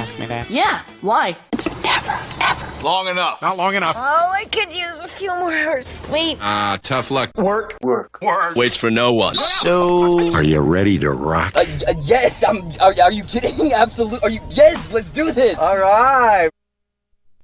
Ask me that? Yeah, why? It's never, ever. Long enough. Not long enough. Oh, I could use a few more hours sleep. Ah, tough luck. Work. Work. Work. Waits for no one. So, Are you ready to rock? Uh, uh, yes, I'm. Are, are you kidding? Absolutely. Are you? Yes, let's do this. All right.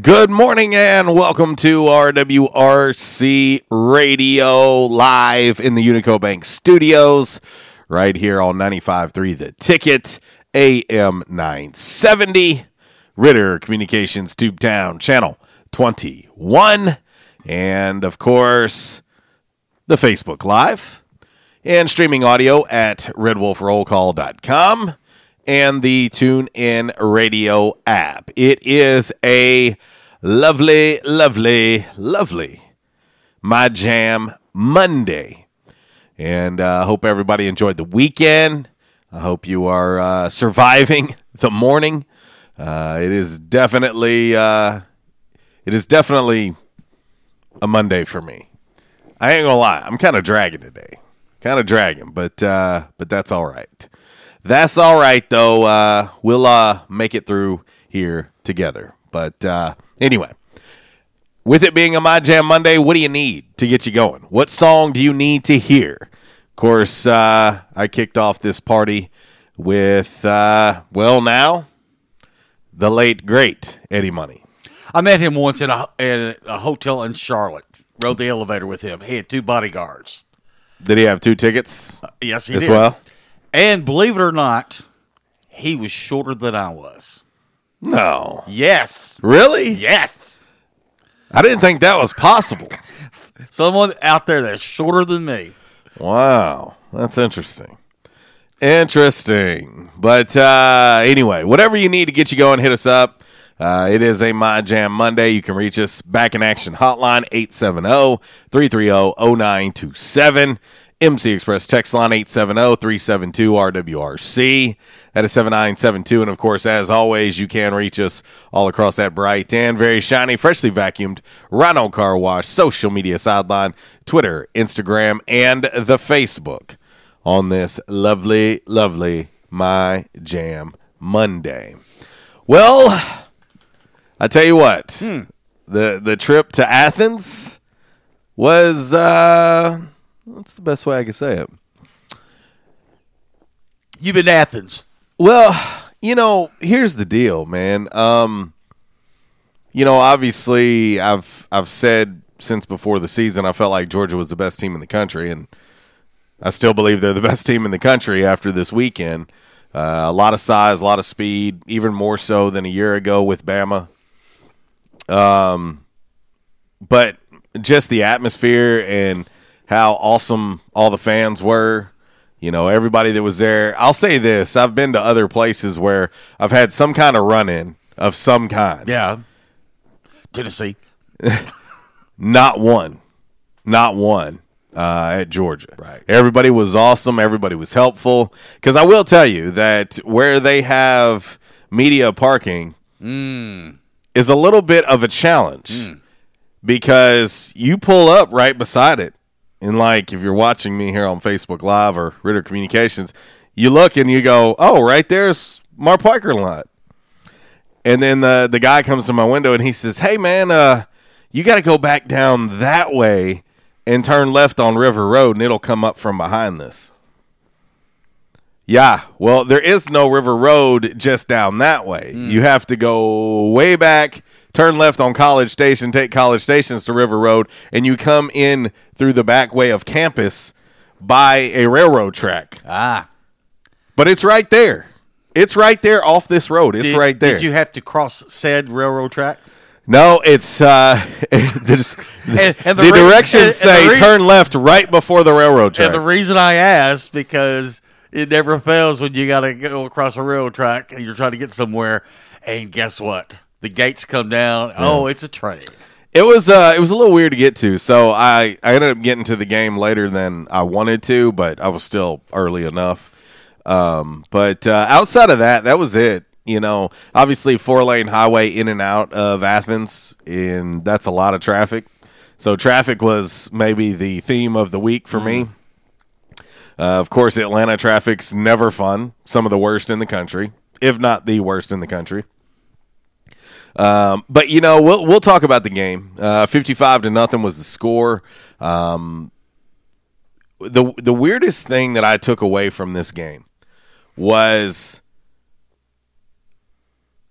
Good morning and welcome to RWRC Radio live in the Unico Bank studios, right here on 95.3 The Ticket, AM 970, Ritter Communications Tubetown Channel 21, and of course, the Facebook Live, and streaming audio at redwolfrollcall.com and the TuneIn Radio app. It is a lovely, lovely, lovely My Jam Monday. And I uh, hope everybody enjoyed the weekend. I hope you are uh, surviving the morning. Uh, it is definitely, uh, it is definitely a Monday for me. I ain't gonna lie, I'm kind of dragging today, kind of dragging, but uh, but that's all right. That's all right though. Uh, we'll uh, make it through here together. But uh, anyway, with it being a My Jam Monday, what do you need to get you going? What song do you need to hear? Of course, uh, I kicked off this party with uh, well now the late great Eddie Money. I met him once in a, in a hotel in Charlotte. Rode the elevator with him. He had two bodyguards. Did he have two tickets Yes, he as did. well? And believe it or not, he was shorter than I was. No, Yes. really? Yes. I didn't think that was possible. Someone out there that's shorter than me. Wow, that's interesting. Interesting. But uh, anyway, whatever you need to get you going, hit us up. Uh, it is a My Jam Monday. You can reach us back in action hotline 870 330 0927. MC Express text line 870 372 RWRC. That is 7972. And of course, as always, you can reach us all across that bright and very shiny, freshly vacuumed Rhino Car Wash social media sideline, Twitter, Instagram, and the Facebook on this lovely, lovely My Jam Monday. Well, I tell you what, the the trip to Athens was uh what's the best way I can say it? You've been to Athens. Well, you know, here's the deal, man. Um, you know, obviously, I've I've said since before the season I felt like Georgia was the best team in the country, and I still believe they're the best team in the country after this weekend. Uh, a lot of size, a lot of speed, even more so than a year ago with Bama. Um, but just the atmosphere and how awesome all the fans were. You know, everybody that was there. I'll say this: I've been to other places where I've had some kind of run-in of some kind. Yeah. Tennessee. Not one. Not one uh, at Georgia. Right. Everybody was awesome. Everybody was helpful. Because I will tell you that where they have media parking is a little bit of a challenge because you pull up right beside it. And, like, if you're watching me here on Facebook Live or Ritter Communications, you look and you go, oh, right there's Mar Parker lot. And then the the guy comes to my window and he says, "Hey man, uh, you got to go back down that way and turn left on River Road, and it'll come up from behind this." Yeah, well, there is no River Road just down that way. You have to go way back, turn left on College Station, take College Stations to River Road, and you come in through the back way of campus by a railroad track. Ah. But it's right there. It's right there off this road. It's Did- right there. Did you have to cross said railroad track? No, it's uh, the, And- and the, the re- directions and- say the turn left right before the railroad track. And the reason I asked because it never fails when you got to go across a railroad track and you're trying to get somewhere, and guess what? The gates come down. Oh, it's a train. it was uh, it was a little weird to get to, so I I ended up getting to the game later than I wanted to, but I was still early enough. Um, but uh, outside of that, that was it. You know, obviously four lane highway in and out of Athens, and that's a lot of traffic. So traffic was maybe the theme of the week for me. Uh, of course, Atlanta traffic's never fun. Some of the worst in the country, if not the worst in the country. Um, but you know, we'll we'll talk about the game. Uh, Fifty-five to nothing was the score. Um, the the weirdest thing that I took away from this game was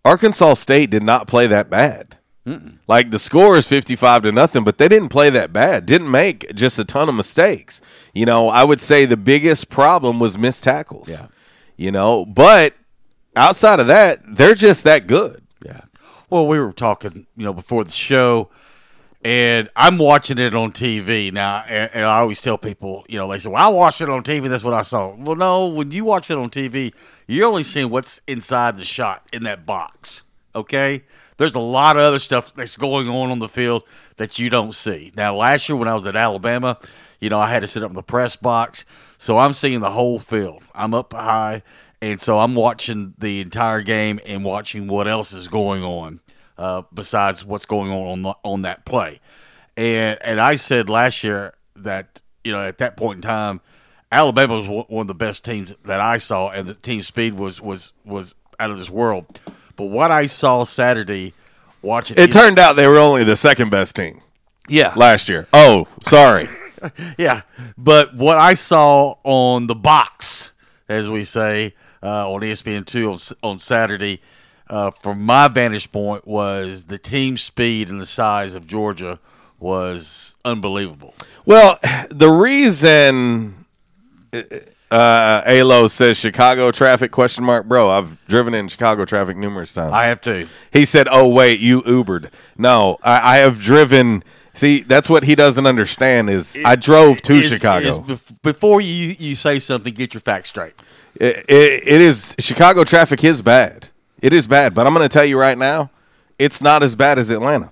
Arkansas State did not play that bad. Like the score is 55 to nothing, but they didn't play that bad. Didn't make just a ton of mistakes. You know, I would say the biggest problem was missed tackles. Yeah. You know, but outside of that, they're just that good. Well, we were talking, you know, before the show, and I'm watching it on TV now. And, and I always tell people, you know, they say, "Well, I watched it on TV. That's what I saw." Well, no, when you watch it on TV, you're only seeing what's inside the shot in that box. Okay. There's a lot of other stuff that's going on on the field that you don't see. Now, last year when I was at Alabama, you know, I had to sit up in the press box, so I'm seeing the whole field. I'm up high, and so I'm watching the entire game and watching what else is going on uh, besides what's going on on, the, on that play. And and I said last year that you know at that point in time, Alabama was one one of the best teams that I saw, and the team speed was was was out of this world. But what I saw Saturday, watching It turned out they were only the second best team yeah last year. Oh, sorry. yeah. But what I saw on the box, as we say uh, on ESPN two on, on Saturday, uh, from my vantage point, was the team speed and the size of Georgia was unbelievable. Well, the reason uh, Alo says Chicago traffic question mark, bro. I've driven in Chicago traffic numerous times. I have to. He said, "Oh wait, you Ubered." No, I, I have driven. See, that's what he doesn't understand is I drove to Is- Chicago. bef- before you you say something, get your facts straight. It, it, it is Chicago traffic is bad. It is bad, but I'm going to tell you right now, it's not as bad as Atlanta.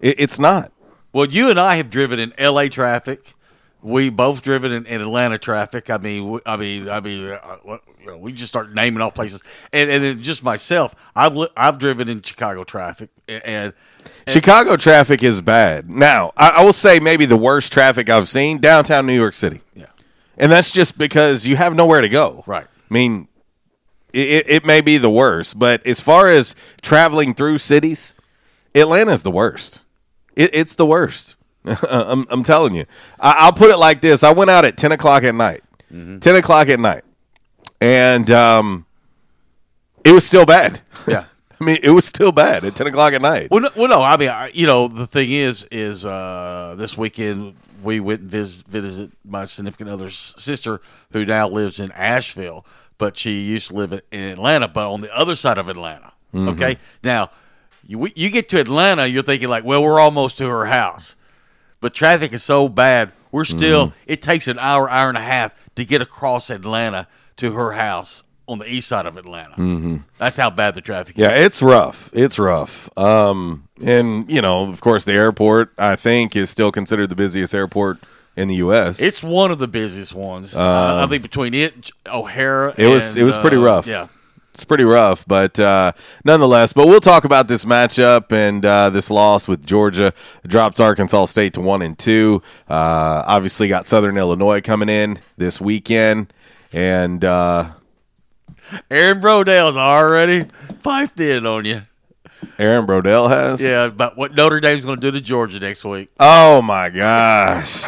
It, it's not. Well, you and I have driven in L.A. traffic. We both driven in, in Atlanta traffic. I mean, we- I mean, I mean, uh, what- you know, we just start naming off places, and and then just myself, I've li- I've driven in Chicago traffic, and, and Chicago traffic is bad. Now, I, I will say maybe the worst traffic I've seen downtown New York City. Yeah. and that's just because you have nowhere to go. Right. I mean, it, it, may be the worst, but as far as traveling through cities, Atlanta's the worst. It, it's the worst. I'm, I'm telling you. I, I'll put it like this: I went out at ten o'clock at night. Ten o'clock at night, and um, it was still bad. yeah, I mean, it was still bad at ten o'clock at night. Well, no, well, no I mean, I, you know, the thing is, is uh, this weekend we went and vis- visited my significant other's sister, who now lives in Asheville, but she used to live in, in Atlanta, but on the other side of Atlanta. Mhm. Okay, now you you get to Atlanta, you're thinking like, well, we're almost to her house, but traffic is so bad, we're still. Mhm. It takes an hour, hour and a half to get across Atlanta to her house on the east side of Atlanta. Mhm. That's how bad the traffic is. Yeah, is. it's rough. It's rough. Um, and you know, of course, the airport I think is still considered the busiest airport in the U.S. It's one of the busiest ones. Uh, I think between it, O'Hare. It was and, it was pretty uh, rough. Yeah. It's pretty rough, but uh, nonetheless. But we'll talk about this matchup and uh, this loss with Georgia drops Arkansas State to one and two. Uh, obviously, got Southern Illinois coming in this weekend, and uh, Aaron Brodell's already piped in on you. Aaron Brodell has. Yeah, about what Notre Dame's going to do to Georgia next week. Oh my gosh.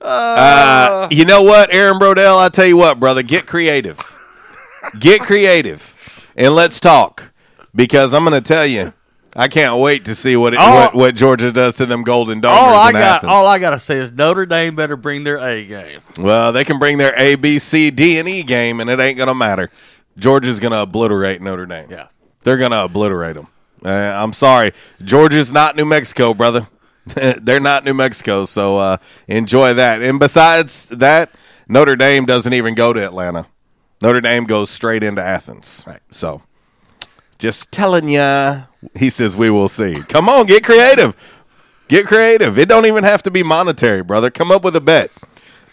Uh, you know what, Aaron Brodell? I tell you what, brother, get creative. Get creative, and let's talk. Because I'm going to tell you, I can't wait to see what, it, All- what what Georgia does to them Golden Dogs. All I in got, Athens. all I got to say is Notre Dame better bring their A game. well, they can bring their A, B, C, D, and E game, and it ain't going to matter. Georgia's going to obliterate Notre Dame. Yeah. They're going to obliterate them. Uh, I'm sorry. Georgia's not New Mexico, brother. They're not New Mexico, so uh, enjoy that. And besides that, Notre Dame doesn't even go to Atlanta. Notre Dame goes straight into Athens. Right. So, just telling ya. He says we will see. Come on, get creative. Get creative. It don't even have to be monetary, brother. Come up with a bet,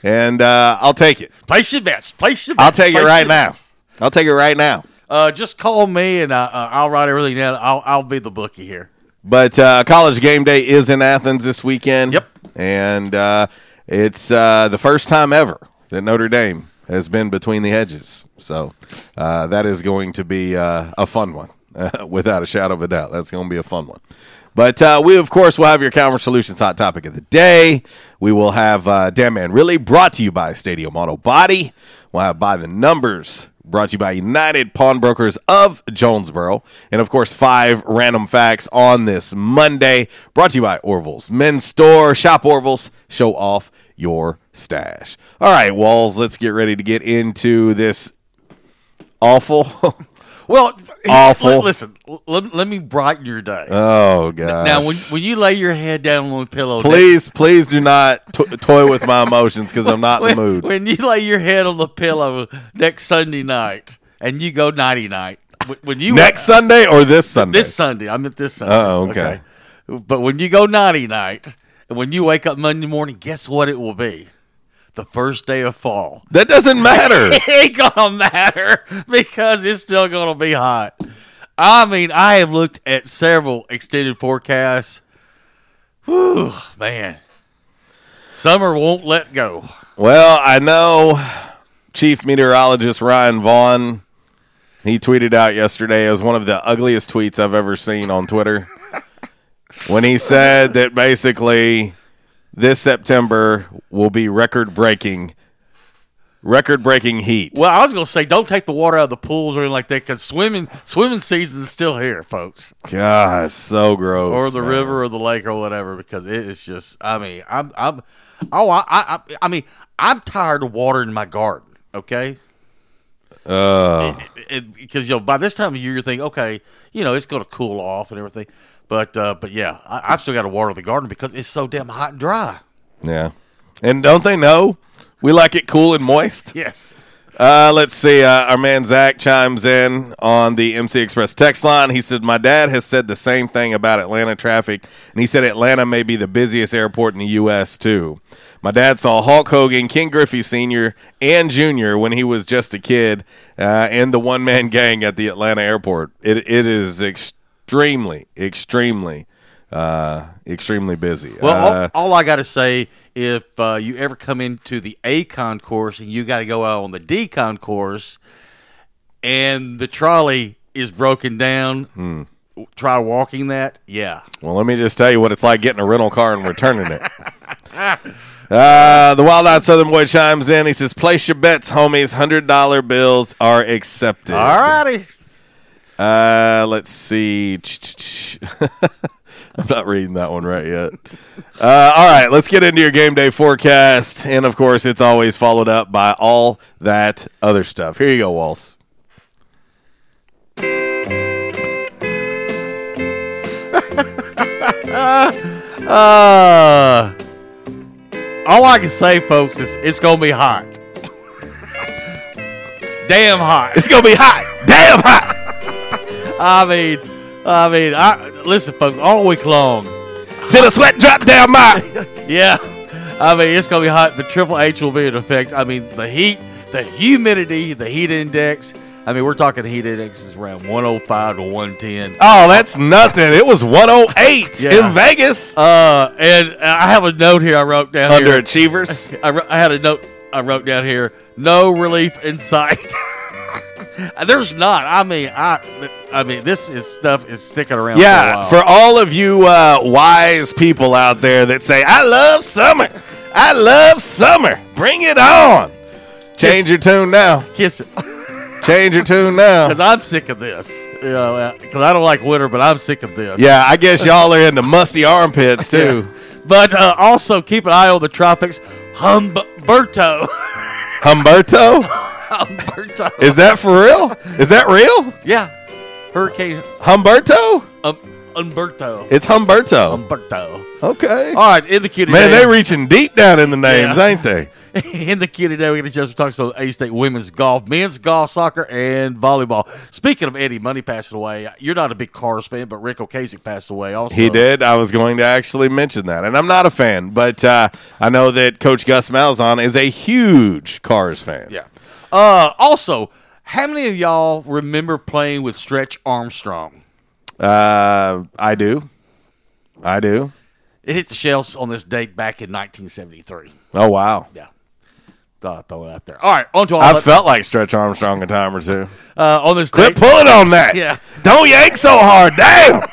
and uh, I'll take it. Place your bets. Place your bets. I'll take it right now. bets. I'll take it right now. Uh, just call me and uh, uh, I'll write everything down. I'll, I'll be the bookie here. But uh, college game day is in Athens this weekend. Yep. And uh, it's uh, the first time ever that Notre Dame has been between the hedges. So uh, that is going to be uh, a fun one, without a shadow of a doubt. That's going to be a fun one. But uh, we, of course, will have your Calmer Solutions hot topic of the day. We will have uh, Damn Man Really brought to you by Stadium Auto Body. We'll have By the Numbers brought to you by United Pawnbrokers of Jonesboro. And, of course, five random facts on this Monday brought to you by Orville's Men's Store. Shop Orville's, show off your stash. All right, Walls, let's get ready to get into this awful. Well, Awful. li- Listen, let, let me brighten your day. oh, God. now, when, when you lay your head down on the pillow, Please, please do not to- toy with my emotions because I'm not in the mood. when you lay your head on the pillow next Sunday night and you go nighty night, when- when you Next Sunday or this Sunday? This Sunday. I meant this Sunday. Oh, okay. But when you go nighty night, and when you wake up Monday morning, guess what it will be? The first day of fall. That doesn't matter. it ain't gonna matter because it's still gonna be hot. I mean, I have looked at several extended forecasts. Whew, man. Summer won't let go. Well, I know Chief Meteorologist Ryan Vaughn. He tweeted out yesterday as one of the ugliest tweets I've ever seen on Twitter when he said that basically this September will be record breaking, record breaking heat. Well, I was gonna say, don't take the water out of the pools or anything like that because swimming swimming season is still here, folks. God, it's so gross. or the man. river or the lake or whatever because it is just i mean i'm i'm oh i i, I mean i'm tired of watering my garden okay Uh, because you know by this time of year you're thinking okay you know it's going to cool off and everything but uh but yeah I, i've still got to water the garden because it's so damn hot and dry yeah. And don't they know we like it cool and moist? yes Uh, let's see. Uh, our man Zach chimes in on the MC Express text line. He said, My dad has said the same thing about Atlanta traffic, and he said Atlanta may be the busiest airport in the U.S., too. My dad saw Hulk Hogan, Ken Griffey Sr., and Jr. when he was just a kid, uh, and the one man gang at the Atlanta airport. It, it is extremely, extremely, uh, extremely busy. well Uh, all, all i got to say if uh, you ever come into the a concourse and you got to go out on the d concourse and the trolley is broken down Hmm. try walking that yeah Well, let me just tell you what it's like getting a rental car and returning it. Uh, the Wild Eyed Southern Boy chimes in. He says, "Place your bets, homies. Hundred dollar bills are accepted." all righty Uh, let's see. I'm not reading that one right yet. Uh, all right, let's get into your game day forecast, and of course, it's always followed up by all that other stuff. Here you go, Walls. Uh, all I can say, folks, is it's gonna be hot. Damn hot. It's gonna be hot. Damn hot. I mean, I mean, I listen, folks, all week long. Till the sweat drop down my. Yeah, I mean, it's gonna be hot. The Triple H will be in effect. I mean, the heat, the humidity, the heat index. I mean, we're talking heat index is around 105 to 110. Oh, that's nothing. It was 108 Yeah. in Vegas. Uh, and I have a note here I wrote down. here. Underachievers. I, I had a note I wrote down here. No relief in sight. There's not. I mean, I. I mean, this is stuff is sticking around. Yeah, for, a for all of you uh, wise people out there that say, I love summer. I love summer. Bring it on. Change your tune now. kiss it Change your tune now. because I'm sick of this. You know, because I don't like winter, but I'm sick of this. Yeah, I guess y'all are into musty armpits too. But uh, also keep an eye on the tropics. Humberto. Humberto? Humberto. Is that for real? Is that real? yeah. Hurricane Humberto? um, Humberto. It's Humberto. Humberto. Okay. All right, in the queue Man, they're reaching deep down in the names, Yeah. ain't they? In the queue today, we're going to just talk some A State women's golf, men's golf, soccer, and volleyball. Speaking of Eddie Money passing away, you're not a big Cars fan, but Ric Ocasek passed away also. He did. I was going to actually mention that, and I'm not a fan, but uh, I know that Coach Gus Malzahn is a huge Cars fan. Yeah. Uh, also, how many of y'all remember playing with Stretch Armstrong? Uh, I do. I do. It hit the shelves on this date back in 1973. Oh wow. Yeah. Thought I'd throw it out there. All right, on to all I felt like Stretch Armstrong a time or two. uh, on this Quit date. pulling on that. Yeah. Don't yank so hard. Damn.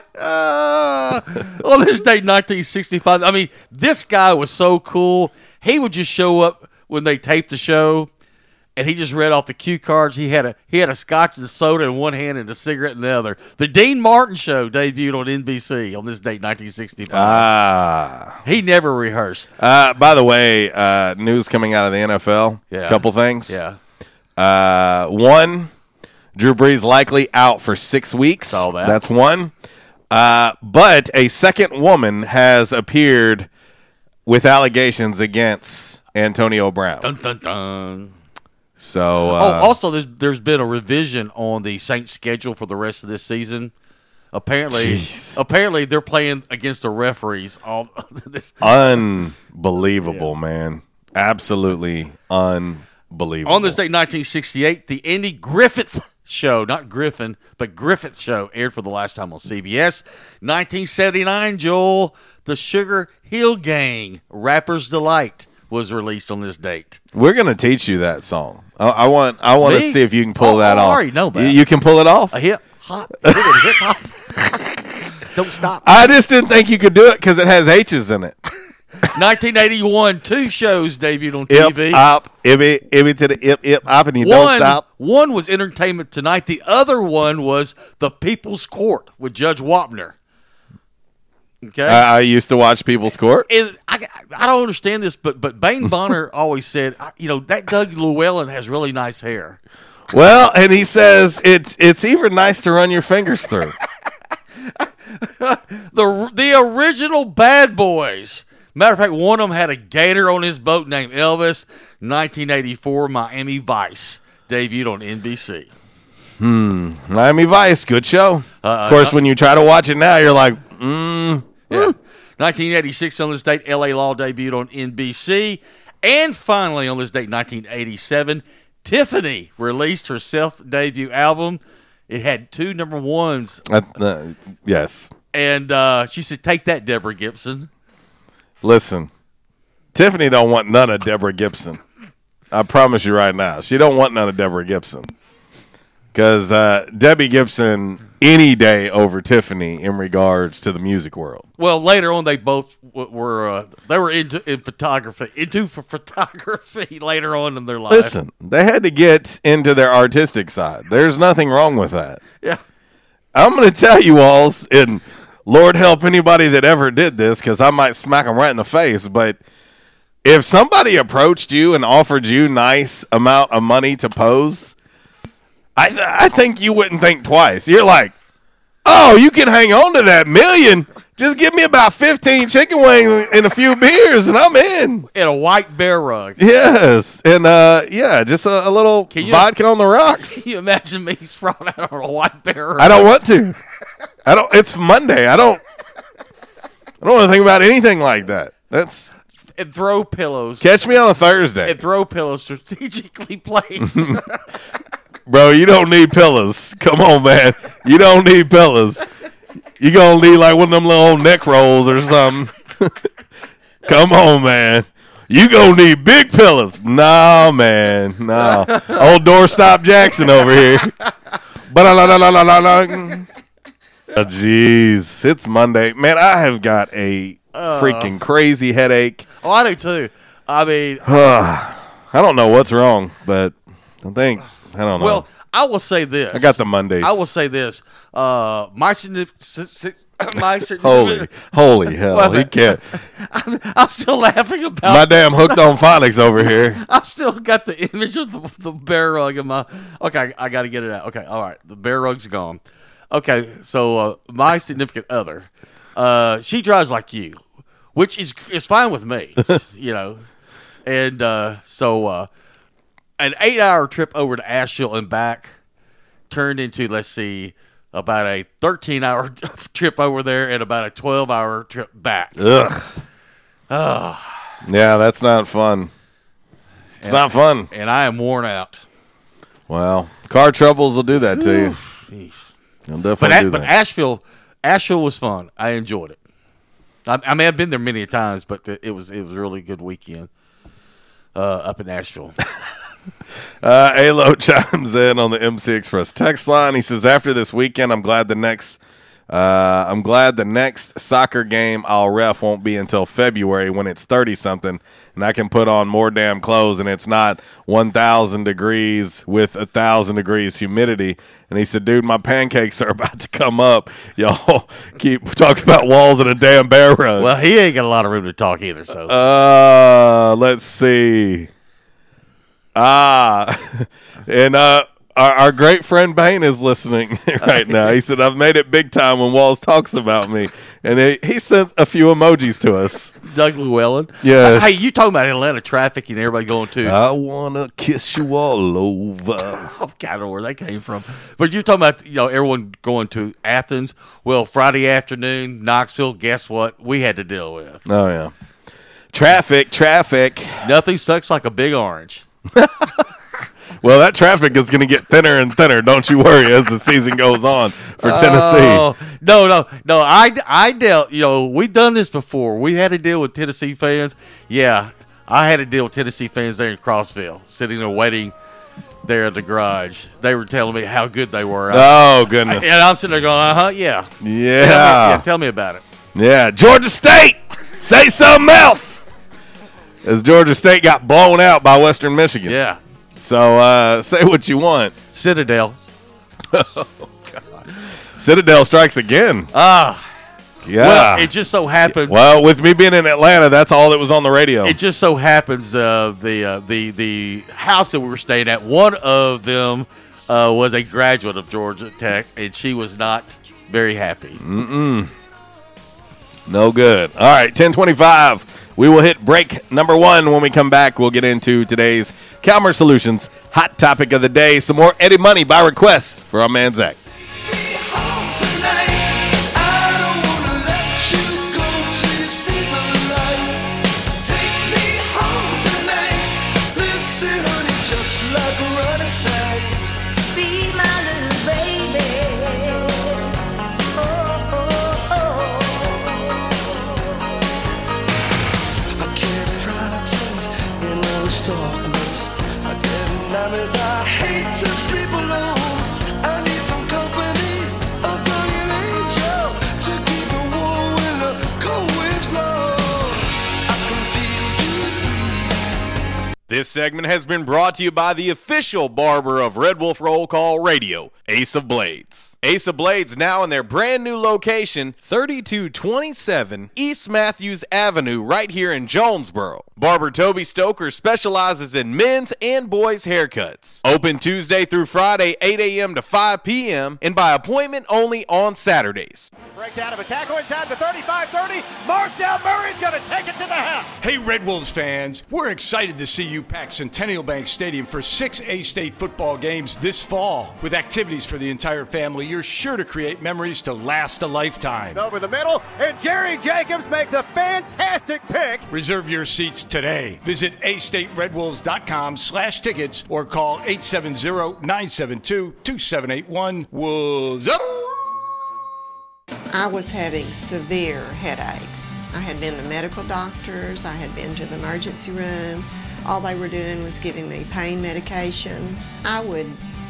Uh, on this date, 1965. I mean, this guy was so cool. He would just show up when they taped the show, and he just read off the cue cards. He had a he had a scotch and soda in one hand and a cigarette in the other. The Dean Martin Show debuted on NBC on this date, 1965. Ah. he never rehearsed. Uh, by the way, uh, news coming out of the NFL. Yeah. Couple things. Yeah, Uh, one, Drew Brees likely out for six weeks. Saw that. That's one. Uh, but a second woman has appeared with allegations against Antonio Brown. dun dun dun. So, Oh, uh, also, there's there's been a revision on the Saints' schedule for the rest of this season. Apparently, Jeez. apparently they're playing against the referees. All this unbelievable, man. Absolutely unbelievable. on this date, 1968, the Andy Griffith Show, not Griffin, but Griffith Show, aired for the last time on CBS. 1979, Joel, the Sugar Hill Gang, Rapper's Delight, was released on this date. We're gonna teach you that song. I, I want. I want to see if you can pull Oh, that I off. already know that. You, you can pull it off. A hip hop, hip hop. Don't stop. I just didn't think you could do it because it has H's in it. 1981, two shows debuted on Ip, TV. ibby, ibby to the ip, ip, up, and you don't stop. one was Entertainment Tonight. The other one was The People's Court with Judge Wapner. Okay. I, I used to watch People's Court. and I, I don't understand this, but but Bane Bonner always said, you know, that Doug Llewellyn has really nice hair. Well, and he says it's it's even nice to run your fingers through. The the original Bad Boys. Matter of fact, one of them had a gator on his boat named Elvis. 1984 Miami Vice debuted on NBC. Hmm, Miami Vice, good show. Uh, of course, when you try to watch it now, you're like, mm, Yeah. 1986 on this date, LA Law debuted on NBC. And finally, on this date, 1987, Tiffany released her self debut album. It had two number ones. uh, uh, yes. And uh, she said, Take that, Deborah Gibson. Listen, Tiffany don't want none of Deborah Gibson. I promise you right now, she don't want none of Deborah Gibson. Because uh, Debbie Gibson any day over Tiffany in regards to the music world. Well, later on, they both w- were uh, they were into in photography, into ph- photography later on in their life. Listen, they had to get into their artistic side. There's nothing wrong with that. yeah, I'm going to tell you alls, and Lord help anybody that ever did this, because I might smack them right in the face. But if somebody approached you and offered you nice amount of money to pose, I I think you wouldn't think twice. You're like, oh, you can hang on to that million. Just give me about 15 chicken wings and a few beers, and I'm in. in a white bear rug. Yes, and uh, yeah, just a, a little you- vodka on the rocks. Can you imagine me sprawled out on a white bear rug? I don't want to. I don't. It's Monday. I don't. I don't want to think about anything like that. That's and throw pillows. catch me on a Thursday, and throw pillows strategically placed. bro. You don't need pillows. Come on, man. You don't need pillows. You gonna need like one of them little neck rolls or something. Come on, man. You gonna need big pillows. Nah, man. Nah. Old doorstop Jackson over here. Oh, Jeez, it's Monday, man. I have got a freaking crazy headache. oh, I do too. I mean, I don't know what's wrong, but I think I don't know. well, I will say this. I got the Mondays. I will say this. Uh, my significant. My holy, significant. holy hell, he can't. I'm still laughing about. My damn hooked on phonics over here. I've still got the image of the, the bear rug in my. Okay, I got to get it out. Okay, all right, the bear rug's gone. Okay, so uh, my significant other, uh, she drives like you, which is is fine with me, you know, and uh, so uh, an eight hour trip over to Asheville and back turned into let's see about a 13 hour trip over there and about a 12 hour trip back. Ugh. Yeah, that's not fun. It's not fun. And I am worn out. Well, car troubles will do that to you. Jeez. They'll definitely A- do but that. Asheville, Asheville was fun. I enjoyed it. I, I mean, I've been there many times, but it it was it was a really good weekend uh, up in Asheville. Uh, Alo chimes in on the MC Express text line. He says, "After this weekend, I'm glad the next, uh, I'm glad the next soccer game I'll ref won't be until February when it's thirty something, and I can put on more damn clothes, and it's not one thousand degrees with a thousand degrees humidity." And he said, "Dude, my pancakes are about to come up. Y'all keep talking about walls and a damn bear rug." well, he ain't got a lot of room to talk either. So Uh, let's see. Ah, and uh, our, our great friend Bain is listening right now. He said, "I've made it big time when Walls talks about me," and he, he sent a few emojis to us. Doug Llewellyn. Yes. Hey, you talking about Atlanta traffic and everybody going to? I wanna kiss you all over. I don't know where that came from. But you're talking about you know everyone going to Athens. Well, Friday afternoon, Knoxville. Guess what? We had to deal with. Oh yeah, traffic, traffic. Nothing sucks like a big orange. Well, that traffic is going to get thinner and thinner. Don't you worry as the season goes on for Tennessee. Oh, no, no, no. I, I dealt, you know, we've done this before. We had to deal with Tennessee fans. Yeah, I had to deal with Tennessee fans there in Crossville, sitting there waiting there at the garage. They were telling me how good they were. Oh goodness. And I'm sitting there going, uh huh, yeah. Tell me, Yeah. yeah, tell me about it. Yeah, Georgia State. Say something else. As Georgia State got blown out by Western Michigan. Yeah. So uh, say what you want. Citadel. Oh, God. Citadel strikes again. Ah. Yeah. Well, it just so happens. Well, with me being in Atlanta, that's all that was on the radio. It just so happens uh, the uh, the the house that we were staying at, one of them uh, was a graduate of Georgia Tech, and she was not very happy. Mm-mm. No good. All right, 1025. We will hit break number one. When we come back, we'll get into today's Calmer Solutions hot topic of the day. Some more Eddie Money by request for our man Zach. This segment has been brought to you by the official barber of Red Wolf Roll Call Radio, Ace of Blades. Ace of Blades now in their brand new location, 3227 East Matthews Avenue, right here in Jonesboro. Barber Toby Stoker specializes in men's and boys' haircuts. Open Tuesday through Friday, 8 a.m. to 5 p.m., and by appointment only on Saturdays. Breaks out of a tackle inside the 35-30. Marcel Murray's going to take it to the house. Hey, Red Wolves fans, we're excited to see you pack Centennial Bank Stadium for six A-State football games this fall. With activities for the entire family, you're sure to create memories to last a lifetime. Over the middle, and Jerry Jacobs makes a fantastic pick. Reserve your seats today. Visit astateredwolves.com slash tickets or call 870-972-2781. Wolves up! I was having severe headaches. I had been to medical doctors, I had been to the emergency room. All they were doing was giving me pain medication. I would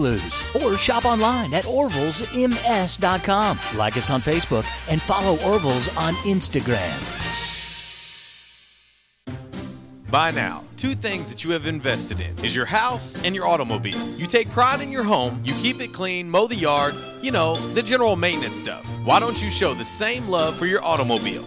Blues. Or shop online at orvillesms.com. Like us on Facebook and follow Orville's on Instagram. By now, two things that you have invested in is your house and your automobile. You take pride in your home, you keep it clean, mow the yard, you know, the general maintenance stuff. Why don't you show the same love for your automobile?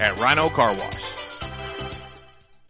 at Rhino Car Wash.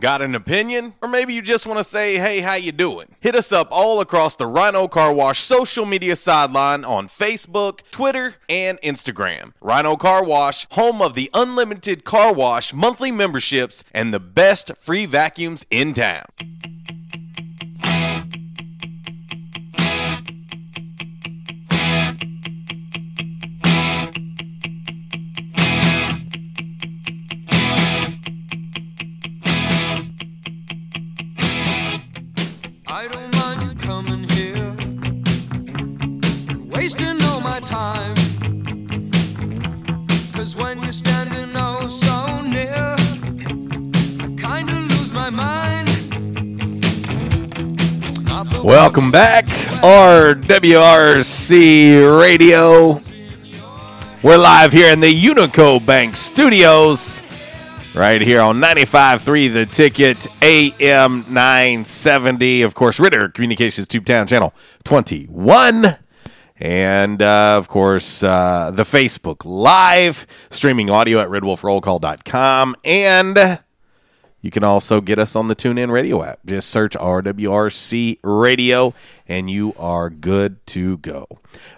Got an opinion? Or maybe you just want to say, hey, how you doing? Hit us up all across the Rhino Car Wash social media sideline on Facebook, Twitter, and Instagram. Rhino Car Wash, home of the unlimited car wash monthly memberships and the best free vacuums in town. Welcome back, RWRC Radio. We're live here in the Unico Bank Studios, right here on 95.3 The Ticket, AM 970. Of course, Ritter Communications Tube Town Channel 21. And, uh, of course, uh, the Facebook Live, streaming audio at redwolfrollcall.com. And you can also get us on the TuneIn Radio app. Just search RWRC Radio, and you are good to go.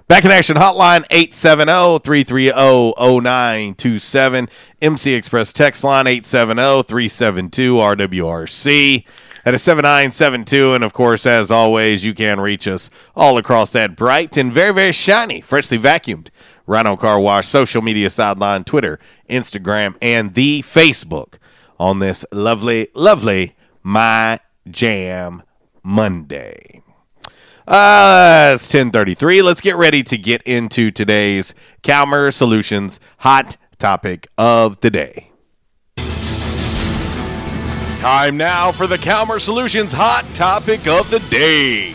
Back in action hotline 870-330-0927. MC Express text line 870-372-RWRC. That is 7972. And of course, as always, you can reach us all across that bright and very, very shiny, freshly vacuumed Rhino Car Wash social media sideline, Twitter, Instagram, and the Facebook on this lovely, lovely My Jam Monday. Uh, it's 1033. Let's get ready to get into today's Calmer Solutions hot topic of the day. Time now for the Calmer Solutions hot topic of the day.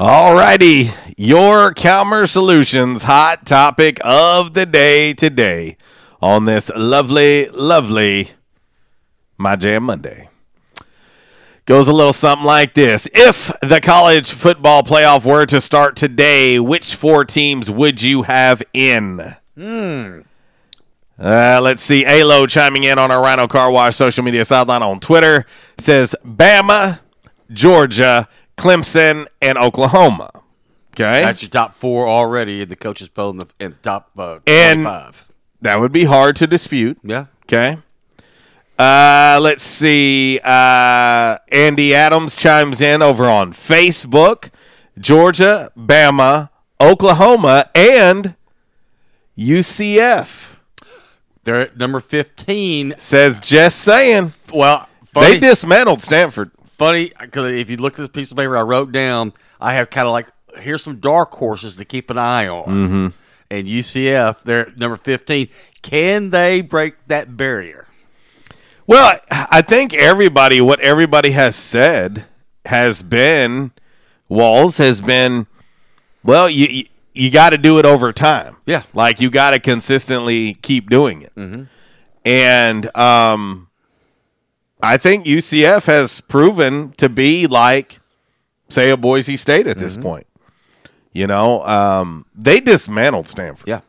Alrighty, your Calmer Solutions hot topic of the day today on this lovely, lovely My Jam Monday. Goes a little something like this. If the college football playoff were to start today, which four teams would you have in? Hmm. Uh, let's see. Alo chiming in on our Rhino Car Wash social media sideline on Twitter says Bama, Georgia, Clemson, and Oklahoma. Okay. That's your top four already in the coaches poll in the, in the top uh, and 25. that would be hard to dispute. Yeah. Okay. Uh, let's see. Uh, Andy Adams chimes in over on Facebook. Georgia, Bama, Oklahoma, and UCF. They're at number 15. Says just saying. Well, They dismantled Stanford. Funny because if you look at this piece of paper I wrote down, I have kind of like here's some dark horses to keep an eye on. Mm-hmm. And UCF, they're number 15. Can they break that barrier? Well, I think everybody, what everybody has said has been, Walls has been, well, you you, you got to do it over time. Yeah. like you got to consistently keep doing it. Mhm. And um, I think UCF has proven to be like, say, a Boise State at this point. You know, um, they dismantled Stanford. Yeah.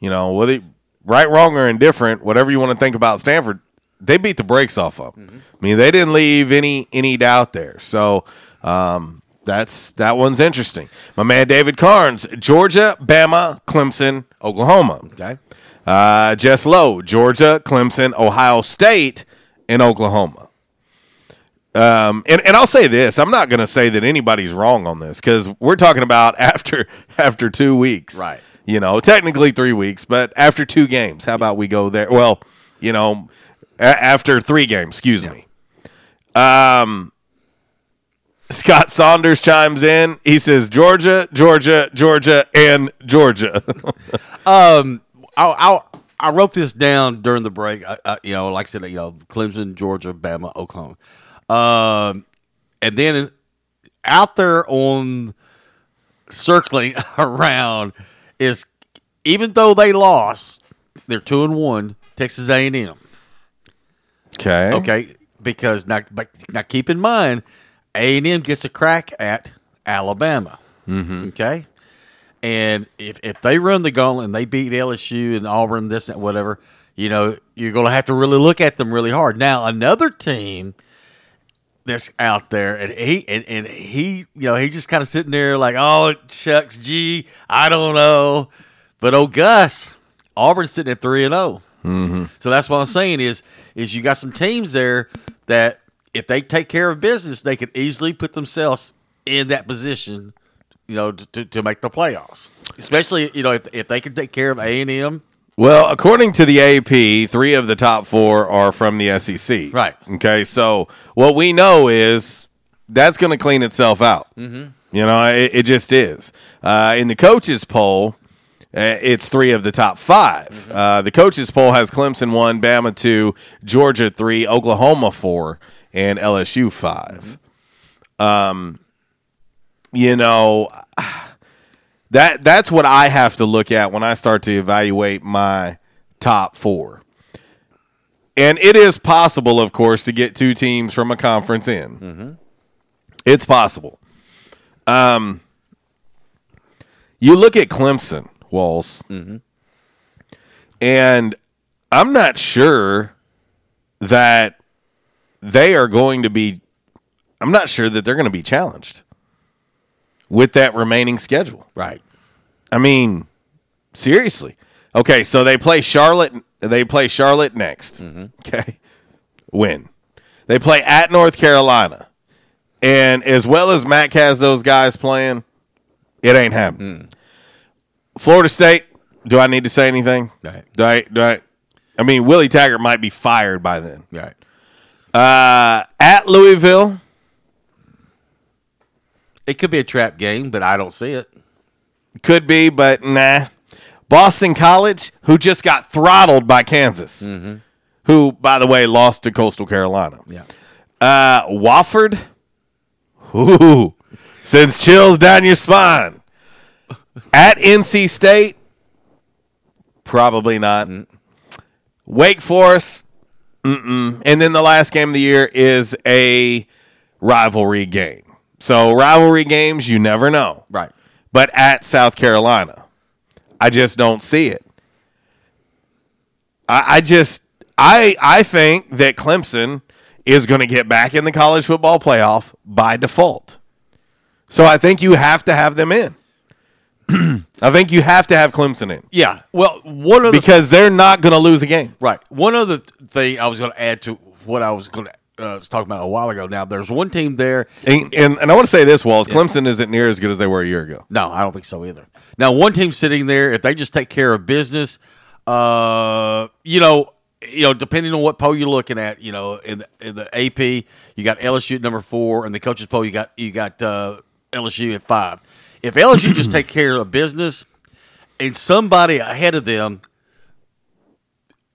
You know, whether right, wrong, or indifferent, whatever you want to think about Stanford, they beat the brakes off of. 'em. I mean, they didn't leave any any doubt there. So um, that's that one's interesting. My man David Carnes, Georgia, Bama, Clemson, Oklahoma. Okay. Uh, Jess Lowe, Georgia, Clemson, Ohio State, and Oklahoma. Um, and, and I'll say this: I'm not going to say that anybody's wrong on this because we're talking about after after two weeks, Right. You know, technically three weeks, but after two games, how about we go there? Well, you know, a- after three games, excuse me. Um, Scott Saunders chimes in. He says Georgia, Georgia, Georgia, and Georgia. Um, I, I I wrote this down during the break. I, I, you know, like I said, you know, Clemson, Georgia, Bama, Oklahoma, um, and then out there on circling around is even though they lost, they're two and one. Texas A and M. Okay. Okay, because now, but now keep in mind, A and M gets a crack at Alabama. Mhm. Okay, and if if they run the gauntlet and they beat LSU and Auburn, this and whatever, you know, you're going to have to really look at them really hard. Now, another team that's out there, and he and, and he, you know, he just kind of sitting there like, oh shucks, gee, I don't know, but oh Gus, Auburn's sitting at three and zero. Mm-hmm. So that's what I'm saying is is you got some teams there that if they take care of business, they could easily put themselves in that position, you know, to, to, make the playoffs. Especially you know if if they can take care of A and M. Well, according to the AP, three of the top four are from the SEC. Right. Okay. So what we know is that's going to clean itself out. Mhm. You know, it, it just is. Uh, in the coaches poll, uh, it's three of the top 5 Uh, the coaches poll has Clemson one, Bama two, Georgia three, Oklahoma four, and LSU 5 Um, you know, that that's what I have to look at when I start to evaluate my top four. And it is possible, of course, to get two teams from a conference in. It's possible. Um, you look at Clemson, Walls, and I'm not sure that they are going to be. I'm not sure that they're going to be challenged with that remaining schedule. Right. I mean, seriously. Okay, so they play Charlotte. They play Charlotte next. Okay, win. They play at North Carolina, and as well as Mack has those guys playing, it ain't happening. Florida State. Do I need to say anything? Right. Do I? Do I? I mean, Willie Taggart might be fired by then. Right. Uh, at Louisville. It could be a trap game, but I don't see it. Could be, but nah. Boston College, who just got throttled by Kansas, who, by the way, lost to Coastal Carolina. Yeah. Uh, Wofford, ooh, sends chills down your spine. At NC State, probably not. Wake Forest, mm-mm. and then the last game of the year is a rivalry game. So rivalry games, you never know. Right. But at South Carolina, I just don't see it. I, I just I I think that Clemson is going to get back in the college football playoff by default. So I think you have to have them in. I think you have to have Clemson in. Yeah. Well, one of the because they're not going to lose a game. Right. One other thing I was going to add to what I was going to uh, was talking about a while ago. Now, there's one team there. And, and, and I want to say this, Walls, Clemson isn't near as good as they were a year ago. No, I don't think so either. Now, one team sitting there, if they just take care of business, uh, you know, you know, depending on what poll you're looking at, you know, in the, in the AP, you got LSU at number four, and the coaches poll, you got you got uh, LSU at five. If LSU just take care of business, and somebody ahead of them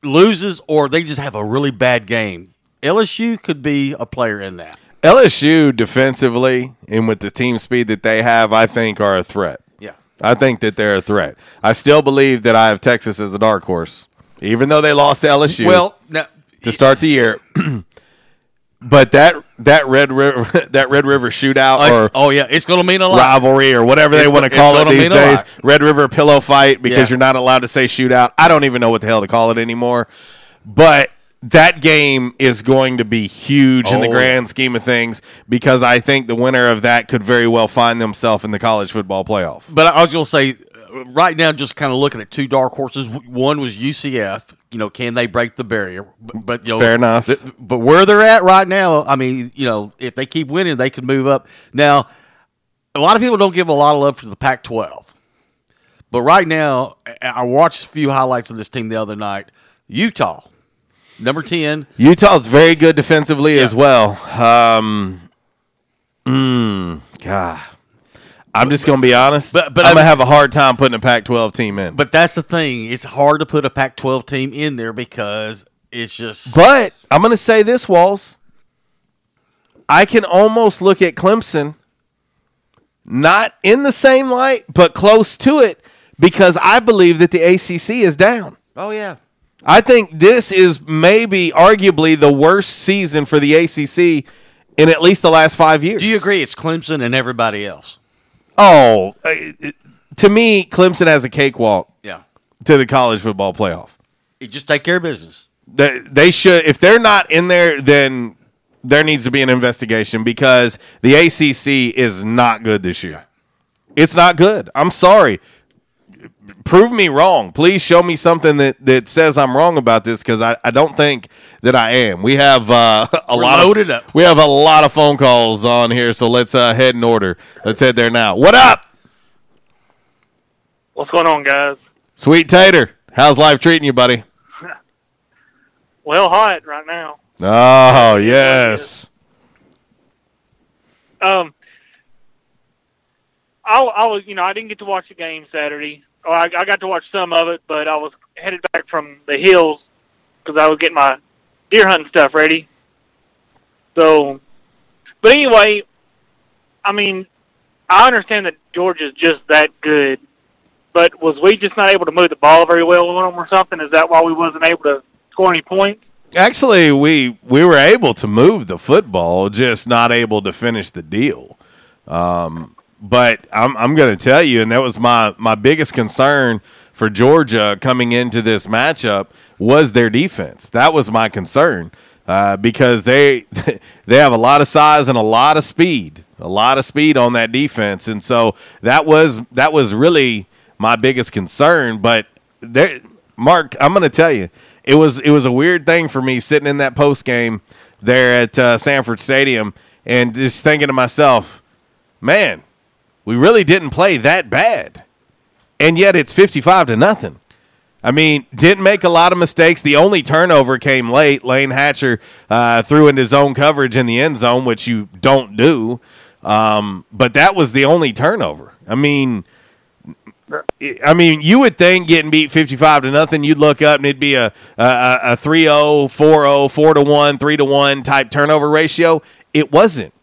loses, or they just have a really bad game, LSU could be a player in that. LSU defensively and with the team speed that they have, I think are a threat. Yeah. I think that they're a threat. I still believe that I have Texas as a dark horse, even though they lost to LSU. Well, now, to start the year, but that that Red River that Red River shootout Oh, or oh, yeah, it's going to mean a lot. rivalry or whatever they want to call it these days. Red River pillow fight because Yeah. you're not allowed to say shootout. I don't even know what the hell to call it anymore. But that game is going to be huge in the Oh, grand scheme of things because I think the winner of that could very well find themselves in the college football playoff. But I was going to say, uh, right now, just kind of looking at two dark horses. One was UCF. You know, can they break the barrier? But, but you know, Fair enough. th- but where they're at right now, I mean, you know, if they keep winning, they could move up. Now, a lot of people don't give a lot of love to the Pac-12, but right now, I watched a few highlights of this team the other night. Utah, number ten. Utah's very good defensively as well. Um, mm, God. I'm just going to be honest. But- but I'm I'm- going to have a hard time putting a Pac-12 team in. But that's the thing; it's hard to put a Pac-12 team in there because it's just. But I'm going to say this, Walls. I can almost look at Clemson not in the same light, but close to it because I believe that the ACC is down. oh yeah, I think this is maybe arguably the worst season for the ACC in at least the last five years. Do you agree? It's Clemson and everybody else. Oh, to me, Clemson has a cakewalk Yeah, to the college football playoff. you just take care of business. They, they should, if they're not in there, then there needs to be an investigation because the ACC is not good this year. It's not good. I'm sorry. Prove me wrong. Please show me something that, that says I'm wrong about this because I, I don't think that I am. We have uh, a We're lot loaded of up. we have a lot of phone calls on here, so let's uh, head in order. Let's head there now. What up, What's going on, guys? Sweet Tater? How's life treating you, buddy? Well, hot right now. Oh yes. Um, I, I was, you know, I didn't get to watch the game Saturday. Or I, I got to watch some of it, but I was headed back from the hills because I was getting my deer hunting stuff ready. So, but anyway, I mean, I understand that Georgia's just that good, but was we just not able to move the ball very well on them or something? Is that why we wasn't able to score any points? Actually, we we were able to move the football, just not able to finish the deal. Um, but I'm I'm going to tell you, and that was my my biggest concern for Georgia coming into this matchup was their defense. That was my concern uh, because they they have a lot of size and a lot of speed, a lot of speed on that defense, and so that was that was really my biggest concern. But there, Mark, I'm going to tell you, it was it was a weird thing for me sitting in that post game there at uh, Sanford Stadium and just thinking to myself, man, we really didn't play that bad, and yet it's 55 to nothing. I mean, didn't make a lot of mistakes. The only turnover came late. Layne Hatcher uh, threw into zone coverage in the end zone, which you don't do. Um, but that was the only turnover. I mean, I mean, you would think getting beat 55 to nothing, you'd look up and it'd be a, a, a 3 0, 4 0, 4 to 1, 3 to 1 type turnover ratio. It wasn't.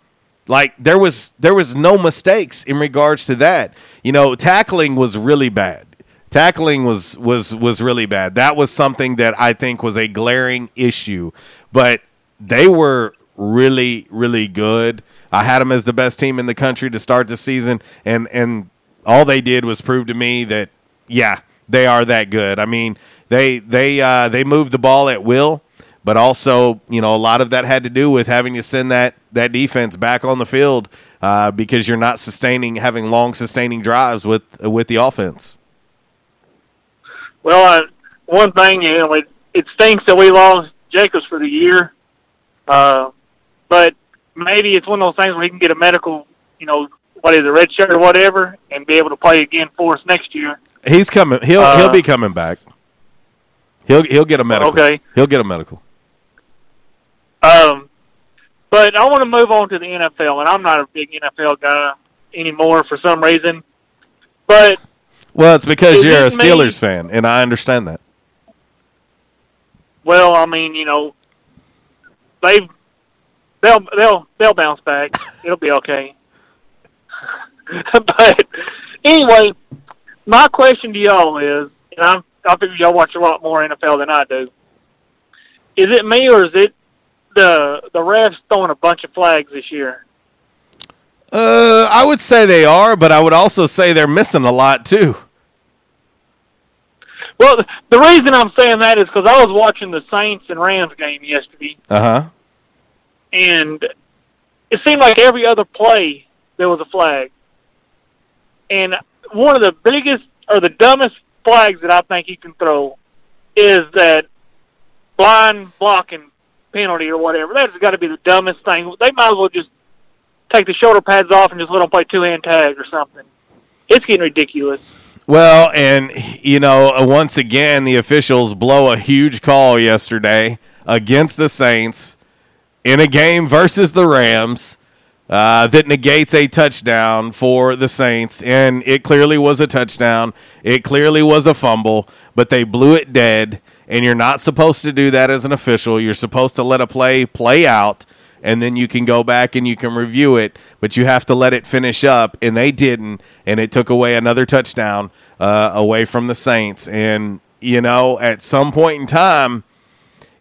Like there was there was no mistakes in regards to that. You know, tackling was really bad. Tackling was was was really bad. That was something that I think was a glaring issue. But they were really really good. I had them as the best team in the country to start the season, and and all they did was prove to me that yeah, they are that good. I mean, they they uh, they moved the ball at will, but also you know a lot of that had to do with having to send that that defense back on the field uh, because you're not sustaining having long sustaining drives with with the offense. Well, uh, one thing, you know, it, it stinks that we lost Jacobs for the year, uh, but maybe it's one of those things where he can get a medical, you know, what is it, a red shirt or whatever, and be able to play again for us next year. He's coming. He'll Uh, he'll be coming back. He'll he'll get a medical. Okay. He'll get a medical. Um, but I want to move on to the NFL, and I'm not a big NFL guy anymore for some reason. But Well, it's because you're a it me? Steelers fan, and I understand that. well, I mean, you know, they they'll they'll they'll bounce back. It'll be okay. but anyway, my question to y'all is, and I'm, I figure y'all watch a lot more NFL than I do. Is it me or is it the the refs throwing a bunch of flags this year? Uh, I would say they are, but I would also say they're missing a lot too. Well, the reason I'm saying that is because I was watching the Saints and Rams game yesterday, Uh huh. and it seemed like every other play there was a flag. And one of the biggest or the dumbest flags that I think you can throw is that blind blocking penalty or whatever. That's got to be the dumbest thing. They might as well just take the shoulder pads off and just let them play two hand tag or something. It's getting ridiculous. Well, and you know, uh, once again, the officials blow a huge call yesterday against the Saints in a game versus the Rams uh, that negates a touchdown for the Saints, and it clearly was a touchdown. It clearly was a fumble, but they blew it dead. And you're not supposed to do that as an official. You're supposed to let a play play out, and then you can go back and you can review it. But you have to let it finish up, and they didn't, and it took away another touchdown uh, away from the Saints. And you know, at some point in time,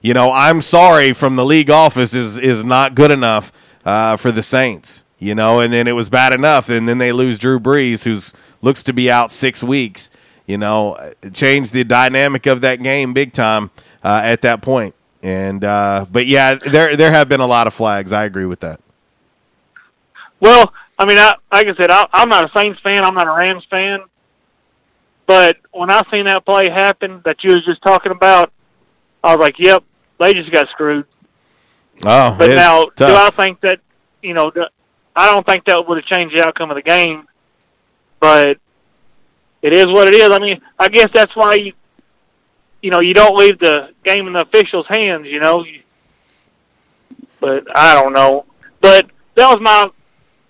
you know, I'm sorry from the league office is is not good enough uh, for the Saints. You know, and then it was bad enough, and then they lose Drew Brees, who's looks to be out six weeks. You know, changed the dynamic of that game big time uh, at that point. And uh, but yeah, there there have been a lot of flags. I agree with that. Well, I mean, I, like I said, I, I'm not a Saints fan. I'm not a Rams fan. But when I seen that play happen that you was just talking about, I was like, "Yep, they just got screwed." Oh, But now, tough. do I think that you know? I don't think that would have changed the outcome of the game. But it is what it is. I mean, I guess that's why you, you know, you don't leave the game in the officials' hands. You know, but I don't know. But that was my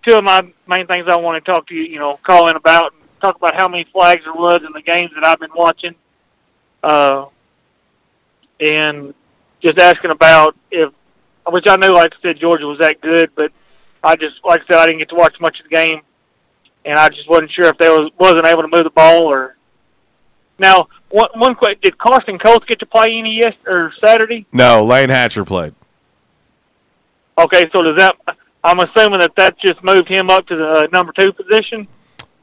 two of my main things I want to talk to you. You know, call in about and talk about how many flags there was in the games that I've been watching, uh, and just asking about if, which I knew, like I said, Georgia was that good, but I just, like I said, I didn't get to watch much of the game, and I just wasn't sure if they was wasn't able to move the ball or. Now, one one question: Did Carson Coates get to play any yes or Saturday? No, Layne Hatcher played. Okay, so does that? I'm assuming that that just moved him up to the uh, number two position.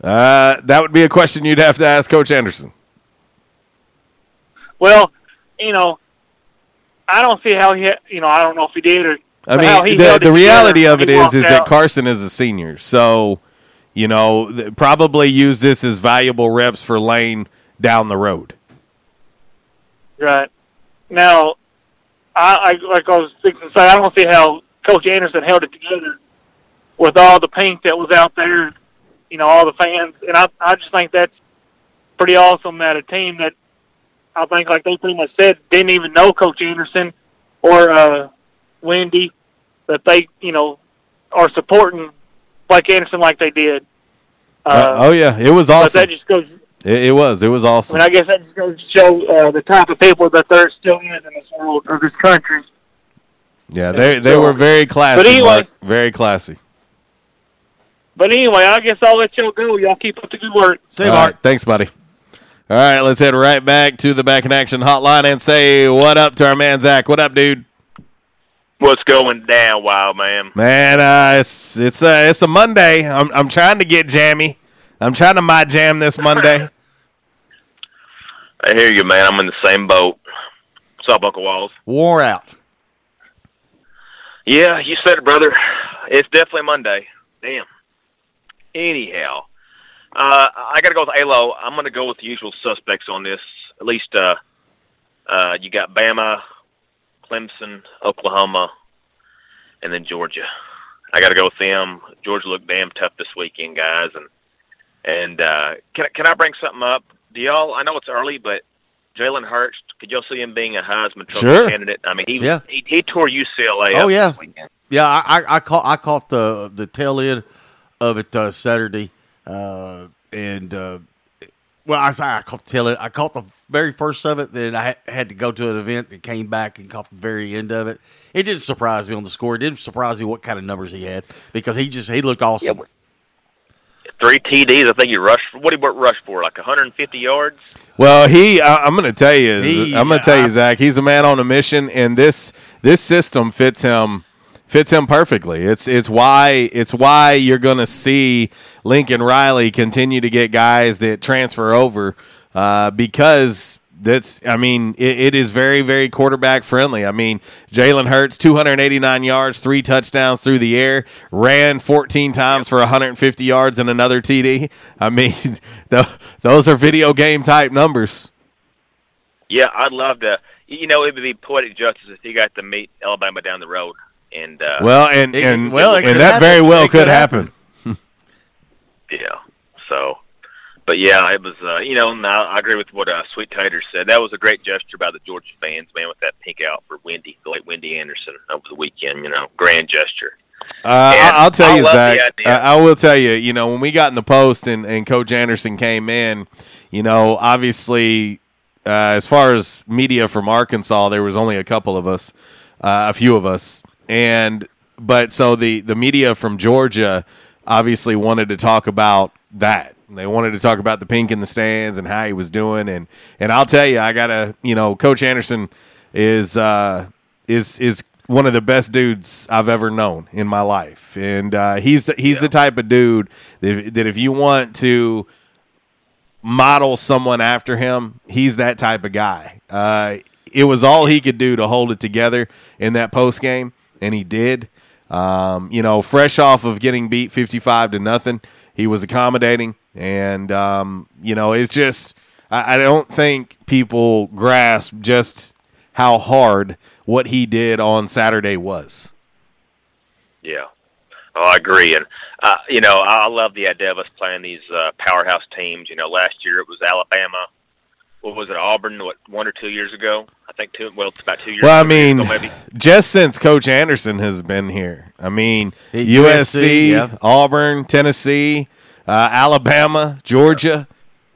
Uh, that would be a question you'd have to ask Coach Anderson. Well, you know, I don't see how he, you know, I don't know if he did or. I mean, he the, the reality of it is is, walked that. Carson is a senior, so you know probably use this as valuable reps for Layne down the road. Right. Now, I, I like I was thinking, say, I don't see how Coach Anderson held it together with all the pink that was out there, you know, all the fans, and I I just think that's pretty awesome that a team that I think like they pretty much said didn't even know Coach Anderson or uh Wendy that they you know are supporting Blake Anderson like they did. Uh, oh yeah, it was But awesome. that just goes It, it was. It was awesome. And I guess that just goes to show uh, the type of people that there still is in this world or this country. Yeah, they they were very classy. But anyway- Mark. very classy. But anyway, I guess I'll let y'all go. Y'all keep up the good work. All right, thanks, buddy. All right, let's head right back to the back in action hotline and say what up to our man Zach. What up, dude? What's going down, wild man? Man, uh, it's it's a it's a Monday. I'm I'm trying to get jammy. I'm trying to my jam this Monday. I hear you, man. I'm in the same boat. What's up, Uncle Walls? Wore out. Yeah, you said it, brother. It's definitely Monday. Damn. Anyhow, uh, I got to go with Alo. I'm going to go with the usual suspects on this. At least, uh, uh, you got Bama, Clemson, Oklahoma, and then Georgia. I got to go with them. Georgia looked damn tough this weekend, guys. And and uh, can can I bring something up? Do y'all? I know it's early, but Jalen Hurts. Could y'all see him being a Heisman Trophy Sure. candidate? I mean, he Yeah. he, he tore UCLA. Oh up yeah, this weekend. yeah. I, I, I caught I caught the the tail end of it uh, Saturday, uh, and uh, well, I say I caught the tail end. I caught the very first of it. Then I had to go to an event and came back and caught the very end of it. It didn't surprise me on the score. It didn't surprise me what kind of numbers he had because he just he looked awesome. three TDs. I think he rushed. For, what did he rush for? Like 150 yards. Well, he I, I'm going to tell you, He- I'm going to tell I- you, Zach. He's a man on a mission, and this this system fits him fits him perfectly. It's it's why it's why you're going to see Lincoln Riley continue to get guys that transfer over uh, because that's I mean it, it is very very quarterback friendly. I mean Jalen Hurts 289 yards, three touchdowns through the air, ran 14 times for 150 yards and another TD. I mean th- those are video game type numbers. Yeah, I'd love to. You know, it would be poetic justice if he got to meet Alabama down the road. And uh, Well, and It- and well, and that happen. very well It could could happen. yeah, so. But yeah, it was. Uh, you know, now I agree with what uh, Sweet Tater said. That was a great gesture by the Georgia fans, man, with that pink out for Wendy, the late Wendy Anderson over the weekend. You know, grand gesture. Uh, I- And I'll tell I you, love Zach. idea. I, I will tell you. You know, when we got in the post and, and Coach Anderson came in, you know, obviously, uh, as far as media from Arkansas, there was only a couple of us, uh, a few of us, and but so the the media from Georgia obviously wanted to talk about that. They wanted to talk about the pink in the stands and how he was doing, and and I'll tell you, I gotta, you know, Coach Anderson is uh, is is one of the best dudes I've ever known in my life, and uh, he's the, he's the type of dude that, that if you want to model someone after him, he's that type of guy. Uh, it was all he could do to hold it together in that post game, and he did. Um, you know, fresh off of getting beat fifty-five to nothing, he was accommodating, and um, you know, it's just I, I don't think people grasp just how hard what he did on Saturday was. Yeah. Oh, I agree, and uh, you know, I I love the idea of us playing these uh, powerhouse teams. You know, last year it was Alabama. What was it, Auburn? What one or two years ago? I think two. Well, it's about two years. Well, I mean, ago, maybe. just since Coach Anderson has been here, I mean, At USC, USC, yeah. Auburn, Tennessee, uh, Alabama, Georgia,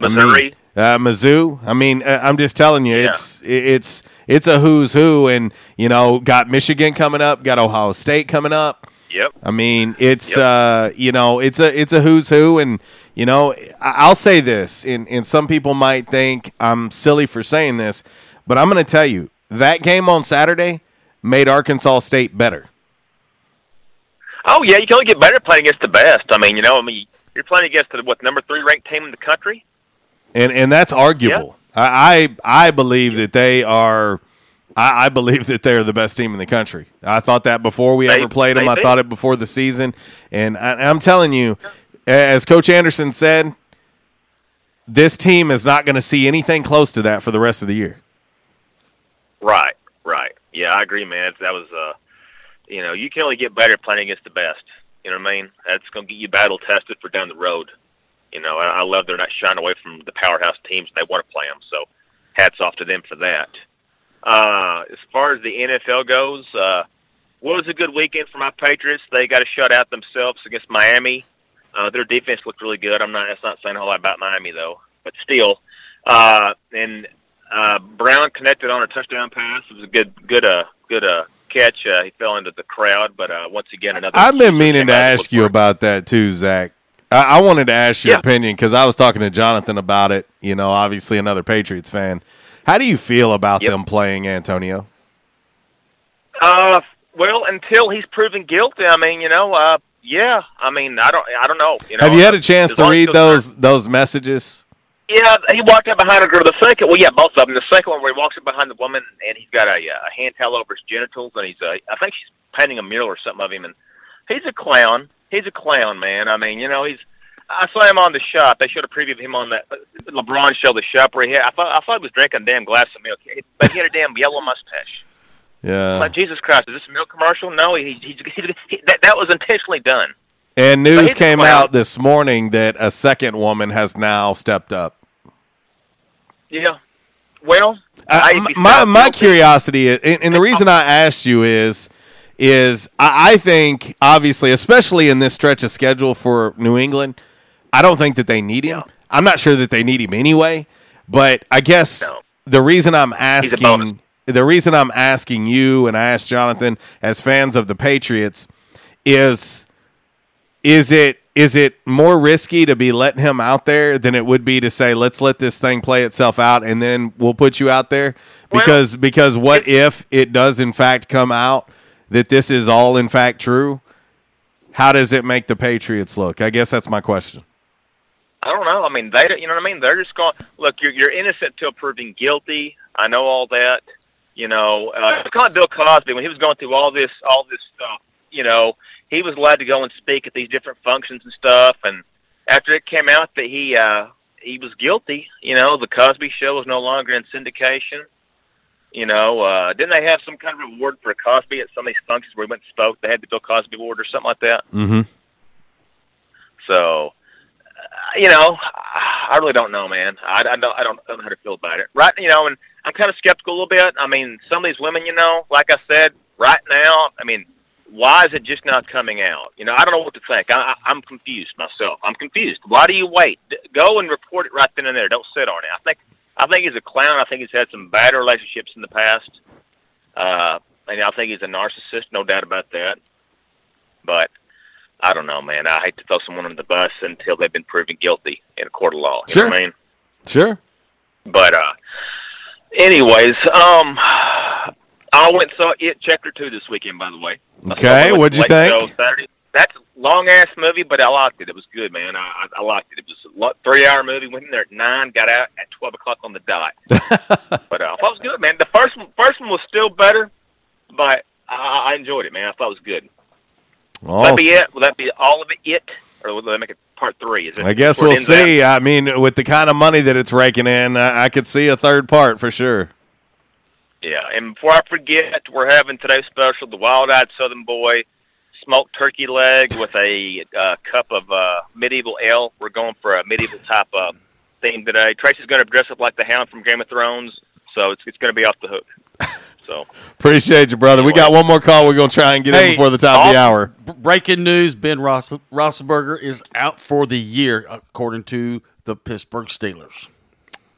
I mean, Missouri. uh, Mizzou. I mean, uh, I'm just telling you, it's it's it's a who's who, and you know, got Michigan coming up, got Ohio State coming up. Yep. I mean, it's uh, you know, it's a it's a who's who, and you know, I'll say this, and and some people might think I'm silly for saying this, but I'm going to tell you that game on Saturday made Arkansas State better. Oh yeah, you can only get better playing against the best. I mean, you know, I mean, you're playing against the what number three ranked team in the country. and and that's arguable. I, I I believe that they are. I, I believe that they're the best team in the country. I thought that before we They- ever played them. I thought it before the season, and I, I'm telling you, as Coach Anderson said, this team is not going to see anything close to that for the rest of the year. Right, right. Yeah, I agree, man. That was, uh, you know, you can only get better playing against the best. You know what I mean? That's going to get you battle tested for down the road. You know, I, love they're not shying away from the powerhouse teams. They want to play them. So, hats off to them for that. Uh, as far as the NFL goes, uh, what was a good weekend for my Patriots? They got a shutout themselves against Miami. Uh, their defense looked really good. I'm not. That's not saying a whole lot about Miami though, but still. Uh, and uh, Brown connected on a touchdown pass. It was a good, good, uh, good uh, catch. Uh, he fell into the crowd, but uh, once again, another. I've been meaning to ask you about that too, Zach. I, I wanted to ask your Yeah. opinion because I was talking to Jonathan about it. You know, obviously another Patriots fan. How do you feel about Yep. them playing Antonio? Uh, well, until he's proven guilty, I mean, you know, uh, yeah. I mean, I don't, I don't know. You know, Have you had a chance to read those those messages? Yeah, he walked up behind a girl. The second, well, yeah, both of them. The second one where he walks up behind the woman and he's got a, uh, a hand towel over his genitals, and he's, uh, I think she's painting a mural or something of him, and he's a clown. He's a clown, man. I mean, you know, he's. I saw him on the shop. They showed a preview of him on that uh, LeBron show, the shop where he had. I thought I thought he was drinking a damn glass of milk, but he had a damn yellow mustache. Yeah. like Jesus Christ, is this a milk commercial? No, he, he, he, he that that was intentionally done. And news came clown. out this morning that a second woman has now stepped up. Yeah. Well, Uh, I, my my curiosity is, and, and the reason I asked you is, is I, I think obviously, especially in this stretch of schedule for New England, I don't think that they need him. I'm not sure that they need him anyway. But I guess the reason I'm asking, the reason I'm asking you, and I asked Jonathan as fans of the Patriots, is is it is it more risky to be letting him out there than it would be to say let's let this thing play itself out and then we'll put you out there because because what if it does in fact come out that this is all in fact true how does it make the patriots look i guess that's my question I don't know. I mean, they, you know what I mean? They're just going, look, you're, you're innocent till proven guilty. I know all that. You know, uh, kind of Bill Cosby when he was going through all this, all this stuff. You know, he was allowed to go and speak at these different functions and stuff. And after it came out that he, uh, he was guilty, you know, the Cosby Show was no longer in syndication. You know, uh, didn't they have some kind of reward for Cosby at some of these functions where he went and spoke? They had the Bill Cosby Award or something like that. mm-hmm So, uh, you know, I really don't know, man. I I don't, I don't know how to feel about it. Right, you know, and I'm kind of skeptical a little bit. I mean, some of these women, you know, like I said, right now, I mean, why is it just not coming out? You know, I don't know what to think. I, I, I'm confused myself. I'm confused. Why do you wait? D- Go and report it right then and there. Don't sit on it. I think, I think he's a clown. I think he's had some bad relationships in the past. Uh, and I think he's a narcissist, no doubt about that. But I don't know, man. I hate to throw someone under the bus until they've been proven guilty in a court of law. You know what I mean? sure But uh anyways, um I went and saw it chapter two this weekend by the way. okay what'd you think Saturday. That's a long ass movie, but I liked it. It was good, man. I I, liked it. It was a three hour movie. Went in there at nine, got out at twelve o'clock on the dot. but uh, I thought it was good, man. The first one, first one was still better, but I, I enjoyed it, man. I thought it was good. Will that be it? Will that be all of it? it? Or will they make it part three? Is it? I guess we'll see. I mean, with the kind of money that it's raking in, I, I could see a third part for sure. Yeah, and before I forget, we're having today's special: the Wild-Eyed Southern Boy smoked turkey leg with a uh, cup of uh, medieval ale. We're going for a medieval type uh, theme today. Tracy's going to dress up like the Hound from Game of Thrones, so it's it's going to be off the hook. So Appreciate you, brother. We got one more call. We're gonna try and get in before the top of the hour. Breaking news: Ben Ross- Roethlisberger is out for the year, according to the Pittsburgh Steelers.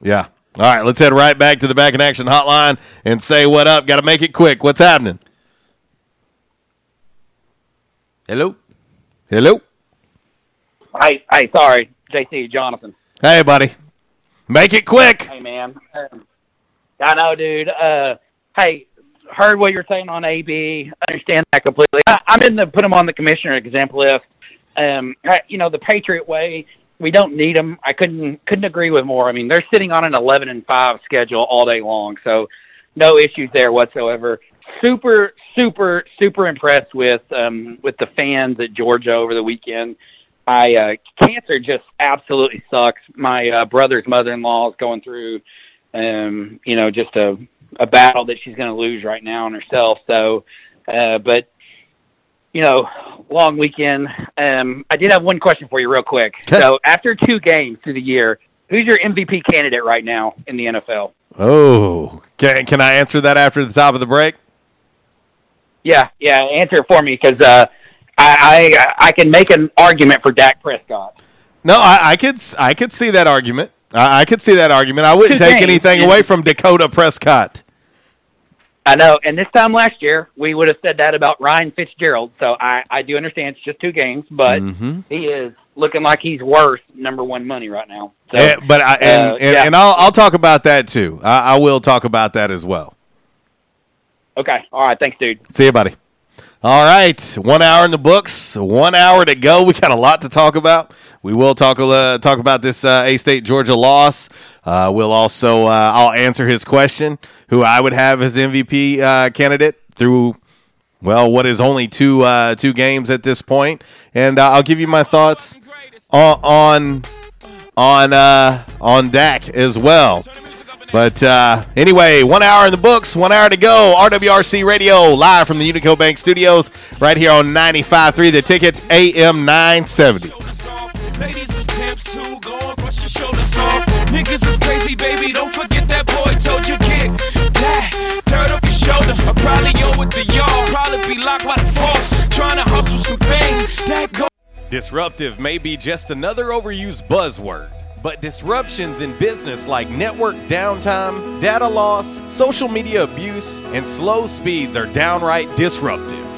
Yeah. All right, let's head right back to the back in action hotline and say what up. Got to make it quick. What's happening? Hello. Hello. Hey, hey, sorry, JC Jonathan. Hey, buddy. Make it quick. Hey, man. Um, I know, dude. Uh, hey, heard what you're saying on AB. Understand that completely. I, I'm in the put them on the commissioner example list. Um, I, you know, the Patriot way. We don't need them. I couldn't couldn't agree with more. I mean, they're sitting on an 11 and five schedule all day long, so no issues there whatsoever. Super, super, super impressed with um, with the fans at Georgia over the weekend. I uh, cancer just absolutely sucks. My uh, brother's mother-in-law is going through, um, you know, just a a battle that she's going to lose right now on herself. So, uh, but you know, long weekend. Um, I did have one question for you, real quick. So, after two games through the year, who's your MVP candidate right now in the NFL? Oh, can can I answer that after the top of the break? Yeah, yeah. Answer it for me because uh, I, I I can make an argument for Dak Prescott. No, I, I could I could see that argument. I, I could see that argument. I wouldn't Two take games. anything away from Dakota Prescott. I know, and this time last year we would have said that about Ryan Fitzgerald. So I I do understand it's just two games, but Mhm. he is looking like he's worth number one money right now. So, Eh, but I, and, uh, and, yeah. and I'll I'll talk about that too. I, I will talk about that as well. okay, all right, thanks, dude. See you, buddy. All right, one hour in the books, one hour to go. We got a lot to talk about. We will talk uh, talk about this uh, A State Georgia loss. Uh, we'll also uh, I'll answer his question, who I would have as MVP uh, candidate through well, what is only two uh, two games at this point, and I'll give you my thoughts on on on on Dak as well. But uh, anyway, one hour in the books, one hour to go. RWRC Radio live from the Unico Bank Studios, right here on 95.3 The Tickets, AM 970. Ladies is pimps who go brush your shoulders off. Niggas is crazy, baby. Don't forget that boy told you kick that. Up your shoulders. I probably y'all. Probably be locked by the force. Trying to hustle some things. That go. Disruptive may be just another overused buzzword, but disruptions in business like network downtime, data loss, social media abuse, and slow speeds are downright disruptive.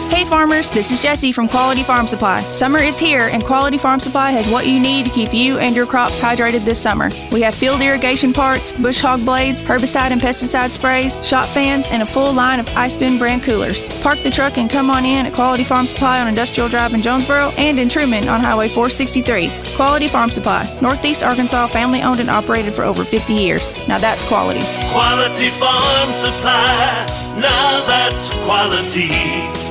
Hey farmers, this is Jesse from Quality Farm Supply. Summer is here and Quality Farm Supply has what you need to keep you and your crops hydrated this summer. We have field irrigation parts, bush hog blades, herbicide and pesticide sprays, shop fans, and a full line of Ice Bin brand coolers. Park the truck and come on in at Quality Farm Supply on Industrial Drive in Jonesboro and in Truman on Highway 463. Quality Farm Supply, Northeast Arkansas, family owned and operated for over 50 years. Now that's quality. Quality Farm Supply. Now that's quality.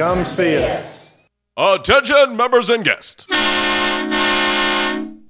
Come see us. Attention, members and guests.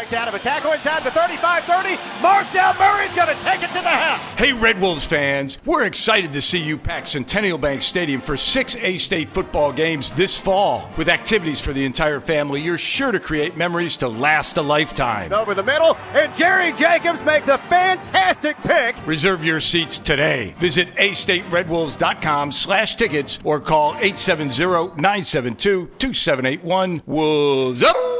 Breaks out of a tackle inside the 35-30. Marcel Murray's going to take it to the house. Hey, Red Wolves fans, we're excited to see you pack Centennial Bank Stadium for six A State football games this fall. With activities for the entire family, you're sure to create memories to last a lifetime. Over the middle, and Jerry Jacobs makes a fantastic pick. Reserve your seats today. Visit astateredwolves.com slash tickets or call 870-972-2781. Wolves up!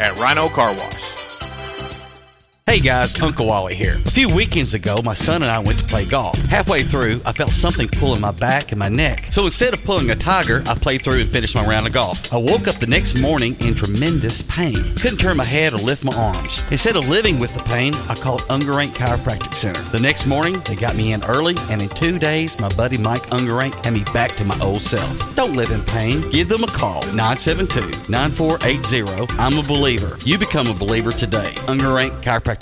at Rhino Car Wash. Hey guys, Uncle Wally here. A few weekends ago, my son and I went to play golf. Halfway through, I felt something pulling my back and my neck. So instead of pulling a tiger, I played through and finished my round of golf. I woke up the next morning in tremendous pain. Couldn't turn my head or lift my arms. Instead of living with the pain, I called Ungerank Chiropractic Center. The next morning, they got me in early, and in two days, my buddy Mike Ungerank had me back to my old self. Don't live in pain. Give them a call, 972-9480. I'm a believer. You become a believer today. Ungerank Chiropractic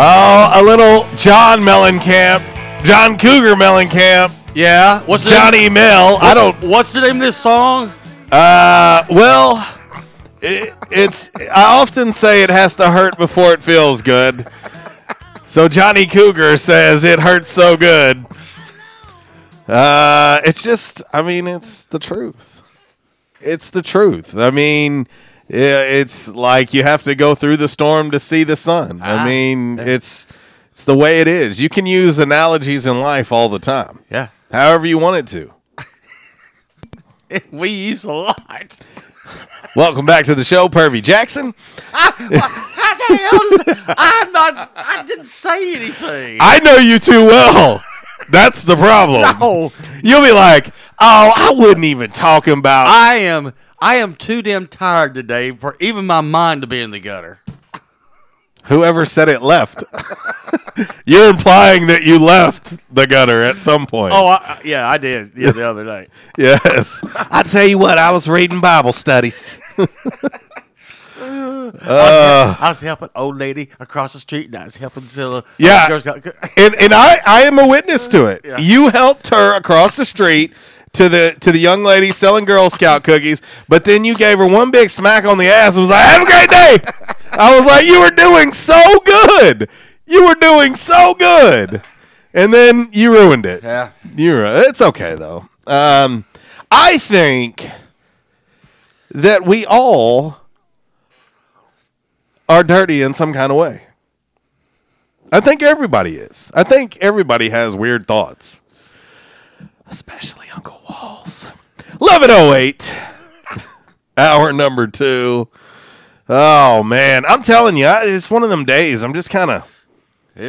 Oh, a little John Mellencamp, John Cougar Mellencamp. Yeah, what's the Johnny name- Mel? I don't. What's the name of this song? Uh, well, it, it's. I often say it has to hurt before it feels good. So Johnny Cougar says it hurts so good. Uh, it's just. I mean, it's the truth. It's the truth. I mean, it's like you have to go through the storm to see the sun. I Ah, mean, it's it's the way it is. You can use analogies in life all the time. Yeah. However you want it to. we use a lot. Welcome back to the show, Pervy Jackson. I'm not. I didn't say anything. I know you too well. That's the problem. No. You'll be like, oh, I wouldn't even talk about. I am. I am too damn tired today for even my mind to be in the gutter. Whoever said it left. You're implying that you left the gutter at some point. Oh, I, I- yeah, I did. Yeah, the other night. yes. I tell you what, I was reading Bible studies. I, was, Uh, I was helping old lady across the street, and I was helping Zilla. Yeah. And and I, I am a witness to it. Yeah. You helped her across the street to the to the young lady selling Girl Scout cookies, but then you gave her one big smack on the ass and was like, "Have a great day." I was like, "You were doing so good. You were doing so good." And then you ruined it. Yeah. You ru- it's okay though. Um I think that we all are dirty in some kind of way. I think everybody is. I think everybody has weird thoughts. Especially Uncle Walls. 1108. Hour number two. Oh, man. I'm telling you, I- it's one of them days. I'm just kind of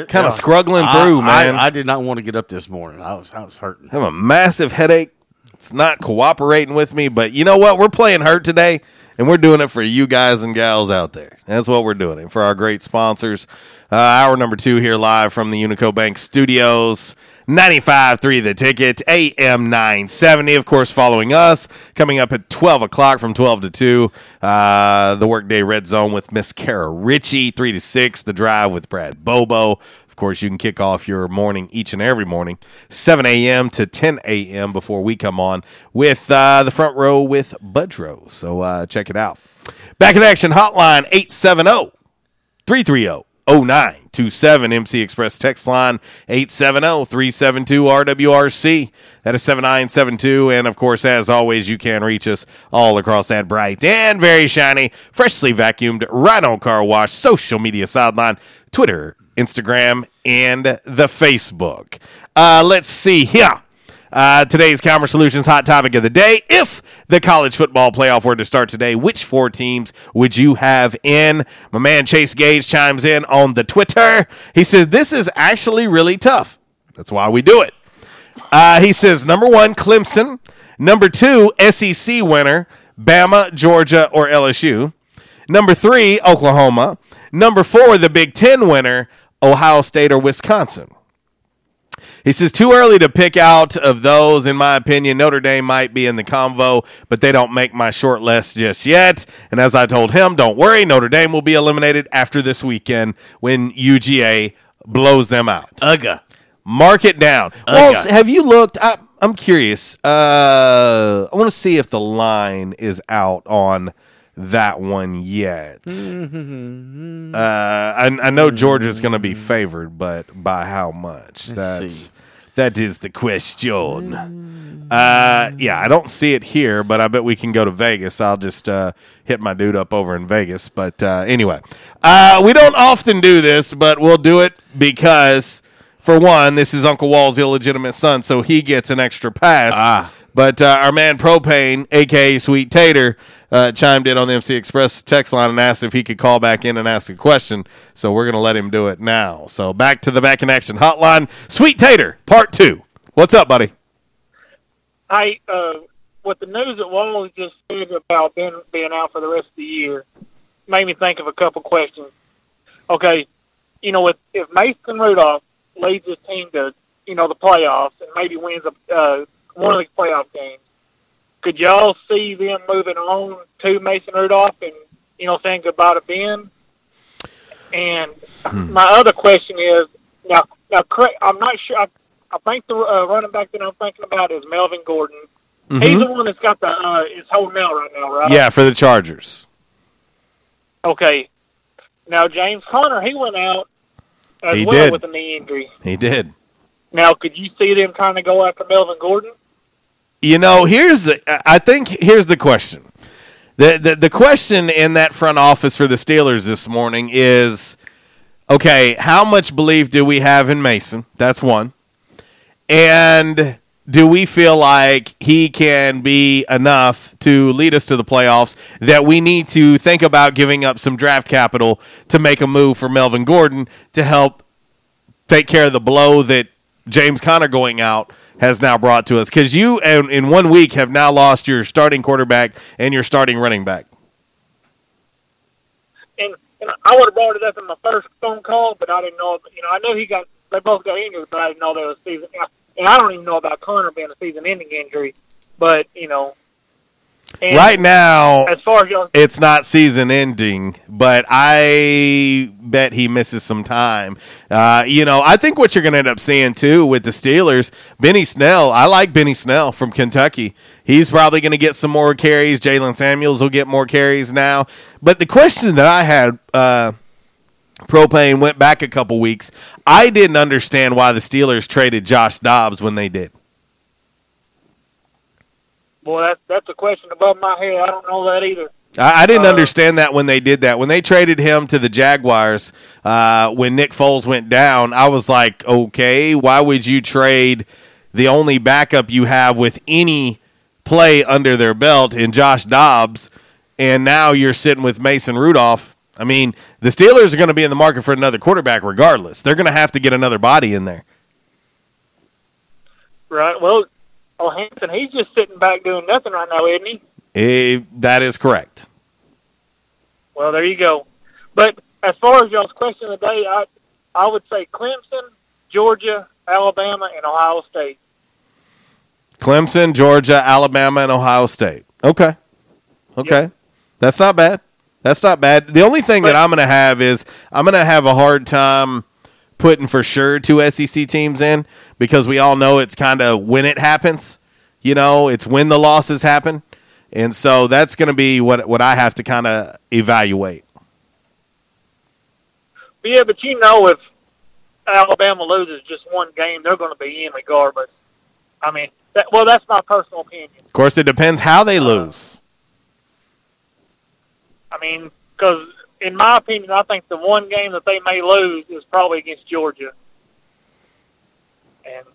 kind of struggling through, I- man. I, did not want to get up this morning. I was. I was hurting. I have a massive headache. It's not cooperating with me, but you know what? We're playing hurt today, and we're doing it for you guys and gals out there. That's what we're doing it for our great sponsors. Uh, hour number two here live from the Unico Bank Studios. 95.3 The Ticket, AM 970. Of course, following us, coming up at 12 o'clock from 12 to 2. Uh, the Workday Red Zone with Miss Kara Ritchie, 3 to 6. The Drive with Brad Bobo. Of course, you can kick off your morning each and every morning, 7 a.m. to 10 a.m. before we come on with uh, the front row with Budrow. So uh, check it out. Back in action hotline 870 330 0927 MC Express text line 870 372 RWRC. That is 7972. And of course, as always, you can reach us all across that bright and very shiny, freshly vacuumed Rhino Car Wash social media sideline, Twitter, Instagram, and the Facebook. Uh, let's see here. Uh, today's Commerce Solutions hot topic of the day. If the college football playoff were to start today, which four teams would you have in? My man Chase Gage chimes in on the Twitter. He says, This is actually really tough. That's why we do it. Uh, he says number one, Clemson. Number two, SEC winner, Bama, Georgia, or LSU. Number three, Oklahoma. Number four, the Big Ten winner, Ohio State or Wisconsin. He says too early to pick out of those. In my opinion, Notre Dame might be in the convo, but they don't make my short list just yet. And as I told him, don't worry, Notre Dame will be eliminated after this weekend when UGA blows them out. Ugga. Mark it down. Ugga. Well, have you looked? I, I'm curious. Uh, I want to see if the line is out on that one yet. Mm-hmm. Uh, I, I know Georgia's going to be favored, but by how much? That's that is the question. Uh, yeah, I don't see it here, but I bet we can go to Vegas. I'll just uh, hit my dude up over in Vegas. But uh, anyway, uh, we don't often do this, but we'll do it because, for one, this is Uncle Wall's illegitimate son, so he gets an extra pass. Ah. But uh, our man Propane, aka Sweet Tater, uh, chimed in on the MC Express text line and asked if he could call back in and ask a question. So we're going to let him do it now. So back to the back in action hotline. Sweet Tater, part two. What's up, buddy? Hey, uh, what the news that Wall just said about Ben being out for the rest of the year made me think of a couple questions. Okay, you know, if if Mason Rudolph leads his team to you know the playoffs and maybe wins a, uh, one of the playoff games, could y'all see them moving on to Mason Rudolph and you know saying goodbye to Ben? And my other question is now now I'm not sure. I, I think the uh, running back that I'm thinking about is Melvin Gordon. He's Mhm. the one that's got the uh, is holding out right now, right? Yeah, for the Chargers. Okay. Now James Conner, he went out as He well did. with a knee injury. He did. Now, could you see them kind of go after Melvin Gordon? You know, here's the. I think here's the question. The, the the question in that front office for the Steelers this morning is, okay, how much belief do we have in Mason? That's one. And do we feel like he can be enough to lead us to the playoffs that we need to think about giving up some draft capital to make a move for Melvin Gordon to help take care of the blow that James Conner going out has now brought to us? Because you, in, in one week, have now lost your starting quarterback and your starting running back. And, and I would have brought it up in my first phone call, but I didn't know. You know, I knew he got they both got injured, but I didn't know there was season. And I don't even know about Conner being a season-ending injury. But you know, and right now, as far as y'all, it's not season ending, but I bet he misses some time. Uh, you know, I think what you're going to end up seeing too with the Steelers, Benny Snell. I like Benny Snell from Kentucky. He's probably going to get some more carries. Jaylen Samuels will get more carries now. But the question that I had. Uh, Propane went back a couple weeks. I didn't understand why the Steelers traded Josh Dobbs when they did. Boy, that's that's a question above my head. I don't know that either. I, I didn't Uh, understand that when they did that. When they traded him to the Jaguars, uh, when Nick Foles went down, I was like, okay, why would you trade the only backup you have with any play under their belt in Josh Dobbs, and now you're sitting with Mason Rudolph? I mean, the Steelers are going to be in the market for another quarterback regardless. They're going to have to get another body in there. Right. Well, oh Hanson, he's just sitting back doing nothing right now, isn't he? Eh, that is correct. Well, there you go. But as far as y'all's question of the day, I I would say Clemson, Georgia, Alabama, and Ohio State. Clemson, Georgia, Alabama, and Ohio State. Okay. Okay. That's not bad. That's not bad. The only thing that I'm going to have is I'm going to have a hard time putting for sure two SEC teams in because we all know it's kind of when it happens. You know, it's when the losses happen. And so that's going to be what what I have to kind of evaluate. Yeah, but you know, if Alabama loses just one game, they're going to be in regardless. I mean, that, well, that's my personal opinion. Of course, it depends how they uh, lose. I mean, because in my opinion, I think the one game that they may lose is probably against Georgia. And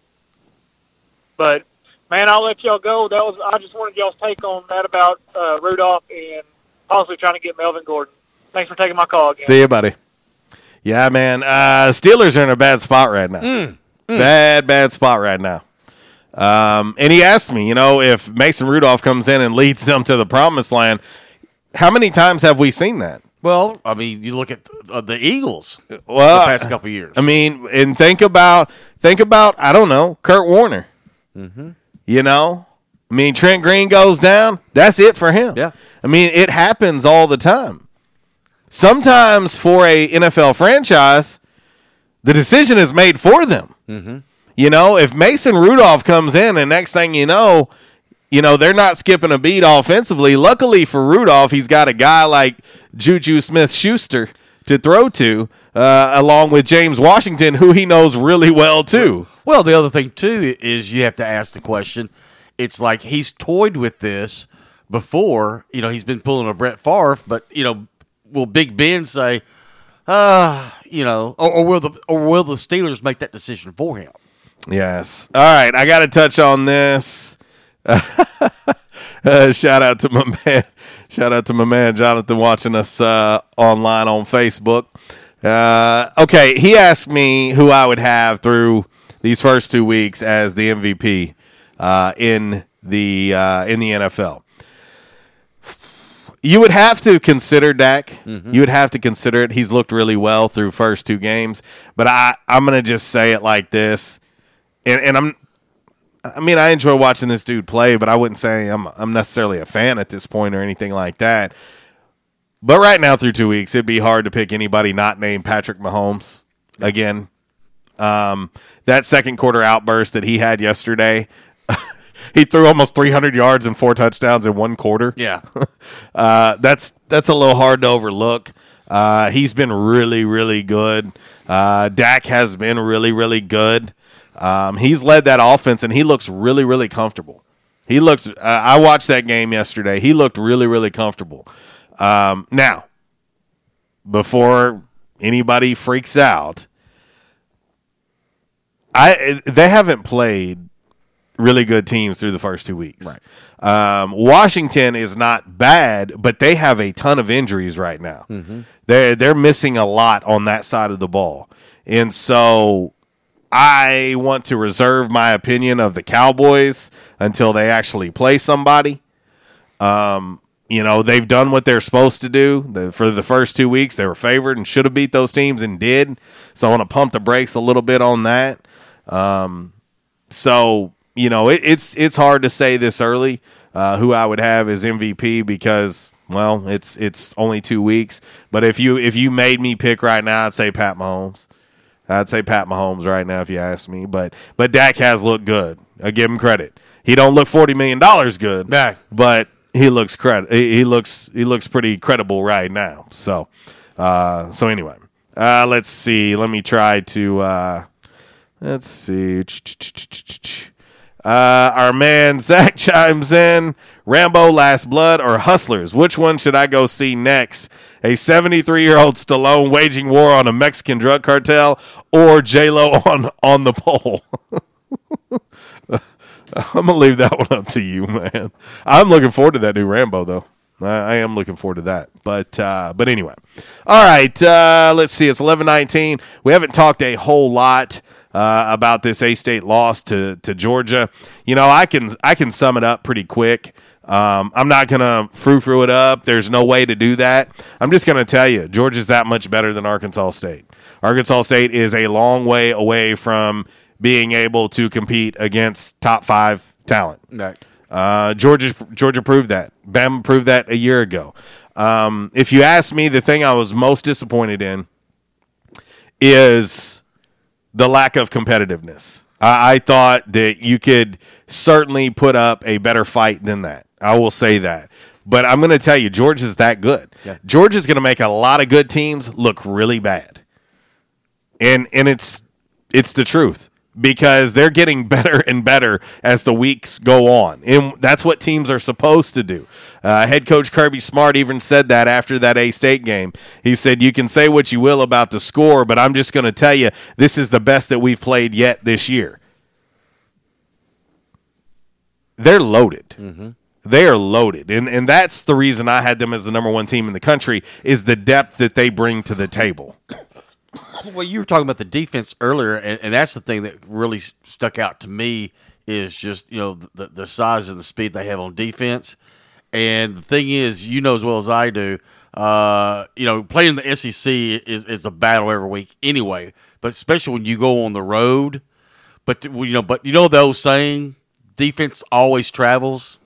but man, I'll let y'all go. That was I just wanted y'all's take on that about uh, Rudolph and possibly trying to get Melvin Gordon. Thanks for taking my call again. See you, buddy. Yeah, man. Uh, Steelers are in a bad spot right now. Mm, Bad, bad spot right now. Um, and he asked me, you know, if Mason Rudolph comes in and leads them to the promised land, how many times have we seen that? Well, I mean, you look at uh, the Eagles. Well, the past couple years. I mean, and think about think about I don't know Kurt Warner. Mm-hmm. You know, I mean Trent Green goes down. That's it for him. Yeah. I mean, it happens all the time. Sometimes for a NFL franchise, the decision is made for them. Mm-hmm. You know, if Mason Rudolph comes in and next thing you know, you know, they're not skipping a beat offensively. Luckily for Rudolph, he's got a guy like Juju Smith Schuster to throw to, uh, along with James Washington, who he knows really well too. Well, the other thing too is you have to ask the question. It's like he's toyed with this before. You know, he's been pulling a Brett Favre, but you know, will Big Ben say, "Ah, you know," or, or will the or will the Steelers make that decision for him? Yes. All right, I got to touch on this. uh, shout out to my man. Shout out to my man Jonathan watching us uh, online on Facebook. Uh, okay, he asked me who I would have through these first two weeks as the MVP uh, in the uh, in the NFL. You would have to consider Dak. You would have to consider it. He's looked really well through first two games, but I I'm gonna just say it like this, and and I'm I mean, I enjoy watching this dude play, but I wouldn't say I'm I'm necessarily a fan at this point or anything like that. But right now, through two weeks, it'd be hard to pick anybody not named Patrick Mahomes again. Um, that second quarter outburst that he had yesterday, he threw almost 300 yards and four touchdowns in one quarter. Yeah. uh, that's that's a little hard to overlook. Uh, he's been really, really good. Uh, Dak has been really, really good. Um, he's led that offense, and he looks really, really comfortable. He looks. Uh, I watched that game yesterday. He looked really, really comfortable. Um, now, before anybody freaks out, I they haven't played really good teams through the first two weeks. Right. Um, Washington is not bad, but they have a ton of injuries right now. Mhm. They're they're missing a lot on that side of the ball, and so I want to reserve my opinion of the Cowboys until they actually play somebody. Um, you know, they've done what they're supposed to do. The, for the first two weeks, they were favored and should have beat those teams and did. So I want to pump the brakes a little bit on that. Um, so you know, it, it's it's hard to say this early uh, who I would have as MVP because well, it's it's only two weeks. But if you if you made me pick right now, I'd say Pat Mahomes. I'd say Pat Mahomes right now if you ask me. But but Dak has looked good. I give him credit. He don't look forty million dollars good, but he looks credit. He he looks he looks pretty credible right now. So uh, so anyway, uh, let's see. Let me try to uh, let's see. Uh, our man Zach chimes in. Rambo, Last Blood, or Hustlers? Which one should I go see next? A 73 year old Stallone waging war on a Mexican drug cartel, or J Lo on on the pole? I'm gonna leave that one up to you, man. I'm looking forward to that new Rambo, though. I, am looking forward to that. But uh, but anyway, all right. Uh, let's see. It's 11:19. We haven't talked a whole lot uh, about this A State loss to to Georgia. You know, I can I can sum it up pretty quick. Um, I'm not gonna frou frou it up. There's no way to do that. I'm just gonna tell you, Georgia's that much better than Arkansas State. Arkansas State is a long way away from being able to compete against top five talent. Right. Uh, Georgia Georgia proved that. Bama proved that a year ago. Um, if you ask me, the thing I was most disappointed in is the lack of competitiveness. I, I thought that you could certainly put up a better fight than that. I will say that. But I'm going to tell you, Georgia's that good. Yeah. Georgia's going to make a lot of good teams look really bad, and and it's it's the truth because they're getting better and better as the weeks go on, and that's what teams are supposed to do. Uh, head coach Kirby Smart even said that after that A State game. He said, "You can say what you will about the score, but I'm just going to tell you this is the best that we've played yet this year." They're loaded. They are loaded, and and that's the reason I had them as the number one team in the country is the depth that they bring to the table. Well, you were talking about the defense earlier, and, and that's the thing that really stuck out to me is just you know the the size and the speed they have on defense. And the thing is, you know as well as I do, uh, you know, playing the SEC is is a battle every week anyway. But especially when you go on the road. But you know, but you know the old saying, defense always travels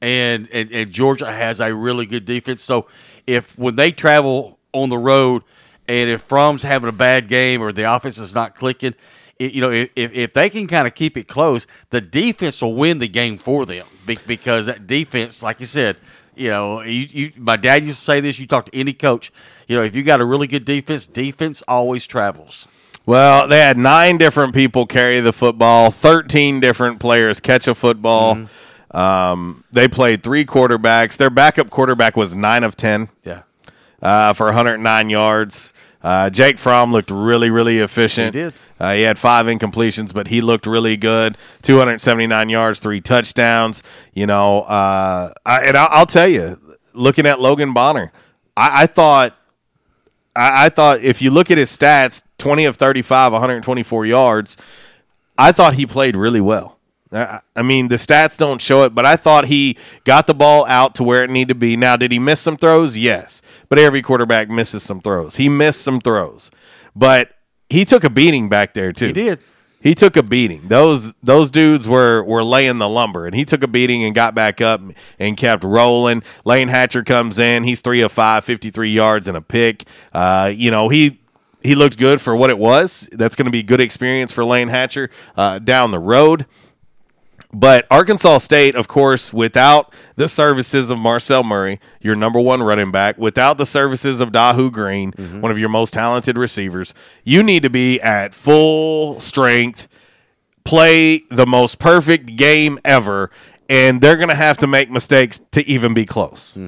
and, and and Georgia has a really good defense. So if when they travel on the road, and if Fromm's having a bad game or the offense is not clicking, it, you know if if they can kind of keep it close, the defense will win the game for them because that defense, like you said. You know, you, you, my dad used to say this. You talk to any coach, you know, if you got a really good defense, defense always travels. Well, they had nine different people carry the football, 13 different players catch a football. Mm-hmm. Um, they played three quarterbacks. Their backup quarterback was 9 of 10 Yeah. uh, for 109 yards. Uh, Jake Fromm looked really, really efficient. He did. Uh, he had five incompletions, but he looked really good. 279 yards, three touchdowns. You know, uh, I, and I'll, I'll tell you, looking at Logan Bonner, I, I thought I, I thought if you look at his stats, 20 of 35, 124 yards, I thought he played really well. I, I mean, the stats don't show it, but I thought he got the ball out to where it needed to be. Now, did he miss some throws? Yes. But every quarterback misses some throws. He missed some throws. But he took a beating back there, too. He did. He took a beating. Those those dudes were were laying the lumber, and he took a beating and got back up and kept rolling. Layne Hatcher comes in. He's three of five, 53 yards and a pick. Uh, you know he he looked good for what it was. That's going to be good experience for Layne Hatcher uh, down the road. But Arkansas State, of course, without the services of Marcel Murray, your number one running back, without the services of Dahu Green, one of your most talented receivers, you need to be at full strength, play the most perfect game ever, and they're going to have to make mistakes to even be close.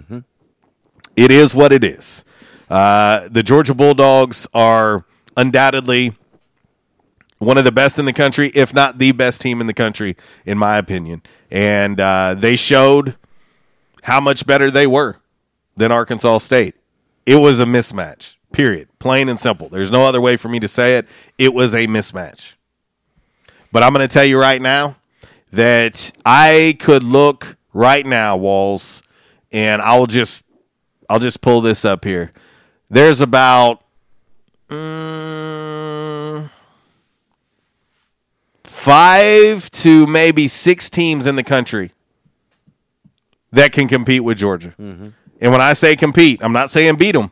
It is what it is. Uh, the Georgia Bulldogs are undoubtedly one of the best in the country, if not the best team in the country, in my opinion. And uh, they showed how much better they were than Arkansas State. It was a mismatch, period. Plain and simple. There's no other way for me to say it. It was a mismatch. But I'm going to tell you right now that I could look right now, Walls, and I'll just I'll just pull this up here. There's about mm, five to maybe six teams in the country that can compete with Georgia. And when I say compete, I'm not saying beat them.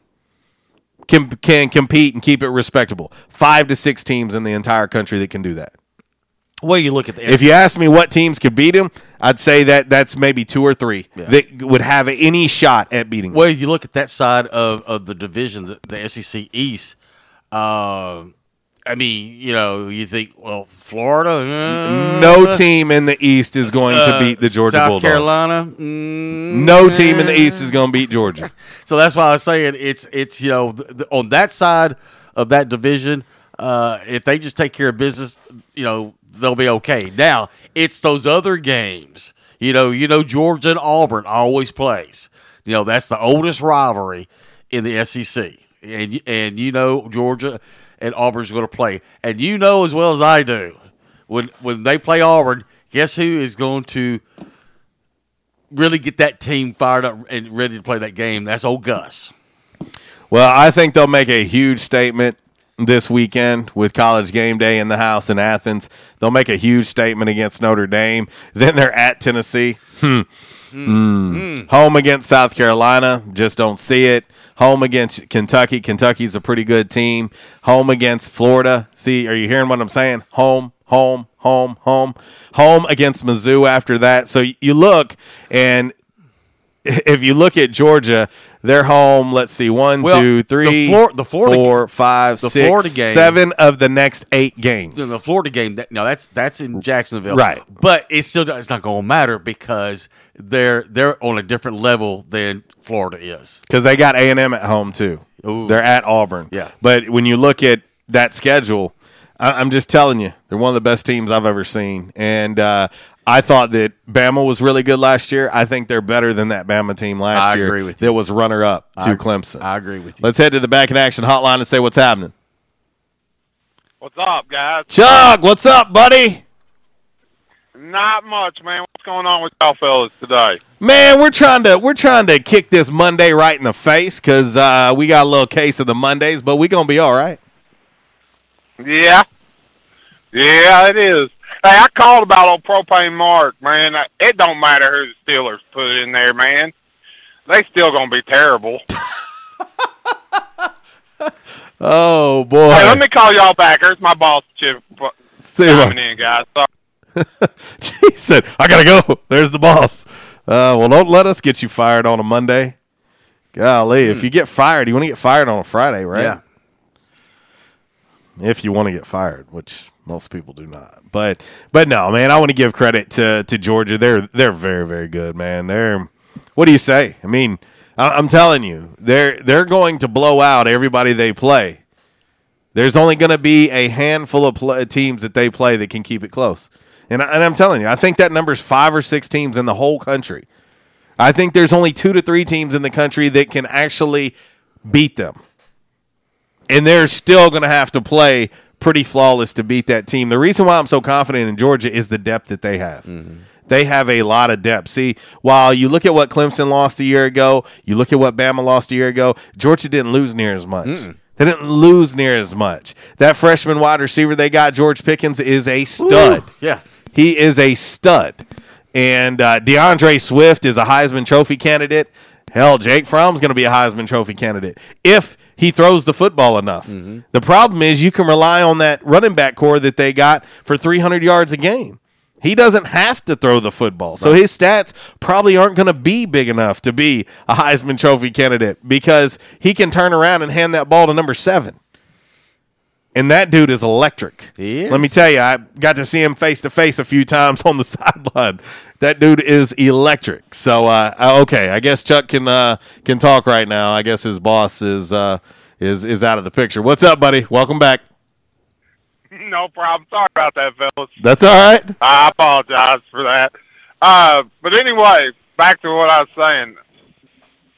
Can can compete and keep it respectable. Five to six teams in the entire country that can do that. Well, you look at the If you ask me what teams could beat him, I'd say that that's maybe two or three that would have any shot at beating. Well, you look at that side of, of the division, the, the SEC East. Uh, I mean, you know, you think, well, Florida. uh, no team in the East is going to uh, beat the Georgia South Bulldogs. Carolina. mm, No team in the East is going to beat Georgia. So that's why I was saying it's it's you know th- th- on that side of that division, uh, if they just take care of business, you know they'll be okay. Now it's those other games. You know, you know Georgia and Auburn always plays. You know that's the oldest rivalry in the SEC, and and you know Georgia and Auburn's going to play, and you know as well as I do when when they play Auburn, guess who is going to really get that team fired up and ready to play that game? That's old Gus. Well, I think they'll make a huge statement this weekend with college game day in the house in Athens. They'll make a huge statement against Notre Dame. Then they're at Tennessee. Hmm. Hmm. Home against South Carolina. Just don't see it. Home against Kentucky. Kentucky's a pretty good team. Home against Florida. See, are you hearing what I'm saying? Home, home, home, home. Home against Mizzou after that. So you look, and if you look at Georgia, they're home. Let's see, one, Well, two, the three, Flor- the Florida- four, five, the six, Florida game- seven of the next eight games. In the Florida game, that, no, that's that's in Jacksonville, Right. But it's still it's not going to matter because they're they're on a different level than Florida is. because they got A and M at home too. They're at Auburn. Yeah. but when you look at that schedule, I, I'm just telling you, they're one of the best teams I've ever seen. And uh, I thought that Bama was really good last year. I think they're better than that Bama team last I year. agree with you. That was runner up to I- Clemson. I agree with you. Let's head to the back in action hotline and say what's happening. What's up, guys? Chuck, what's up, buddy? Not much, man. What's going on with y'all fellas today? Man, we're trying to we're trying to kick this Monday right in the face because uh, we got a little case of the Mondays, but we gonna be all right. Yeah. Yeah, it is. Hey, I called about old propane Mark, man. It don't matter who the Steelers put in there, man. They still gonna be terrible. Oh boy! Hey, let me call y'all back. Here's my boss, Chip. See what- Coming in, guys. Sorry. he said, "I gotta go." There's the boss. Uh, well, don't let us get you fired on a Monday. Golly, if you get fired, you want to get fired on a Friday, right? Yeah. If you want to get fired, which most people do not. But but no, man, I want to give credit to to Georgia. They're they're very very good, man. They're what do you say? I mean, I, I'm telling you, they're they're going to blow out everybody they play. There's only going to be a handful of teams that they play that can keep it close. And, and I'm telling you, I think that number's five or six teams in the whole country. I think there's only two to three teams in the country that can actually beat them. And they're still going to have to play pretty flawless to beat that team. The reason why I'm so confident in Georgia is the depth that they have. They have a lot of depth. See, while you look at what Clemson lost a year ago, you look at what Bama lost a year ago, Georgia didn't lose near as much. They didn't lose near as much. That freshman wide receiver they got, George Pickens, is a stud. Yeah. He is a stud. And uh, D'Andre Swift is a Heisman Trophy candidate. Hell, Jake Fromm's going to be a Heisman Trophy candidate if he throws the football enough. Mm-hmm. The problem is you can rely on that running back core that they got for 300 yards a game. He doesn't have to throw the football. So his stats probably aren't going to be big enough to be a Heisman Trophy candidate because he can turn around and hand that ball to number seven. And that dude is electric. He Let me tell you, I got to see him face to face a few times on the sideline. That dude is electric. So uh, uh, okay, I guess Chuck can uh, can talk right now. I guess his boss is uh, is is out of the picture. What's up, buddy? Welcome back. No problem. Sorry about that, fellas. That's all right. I apologize for that. Uh, but anyway, back to what I was saying.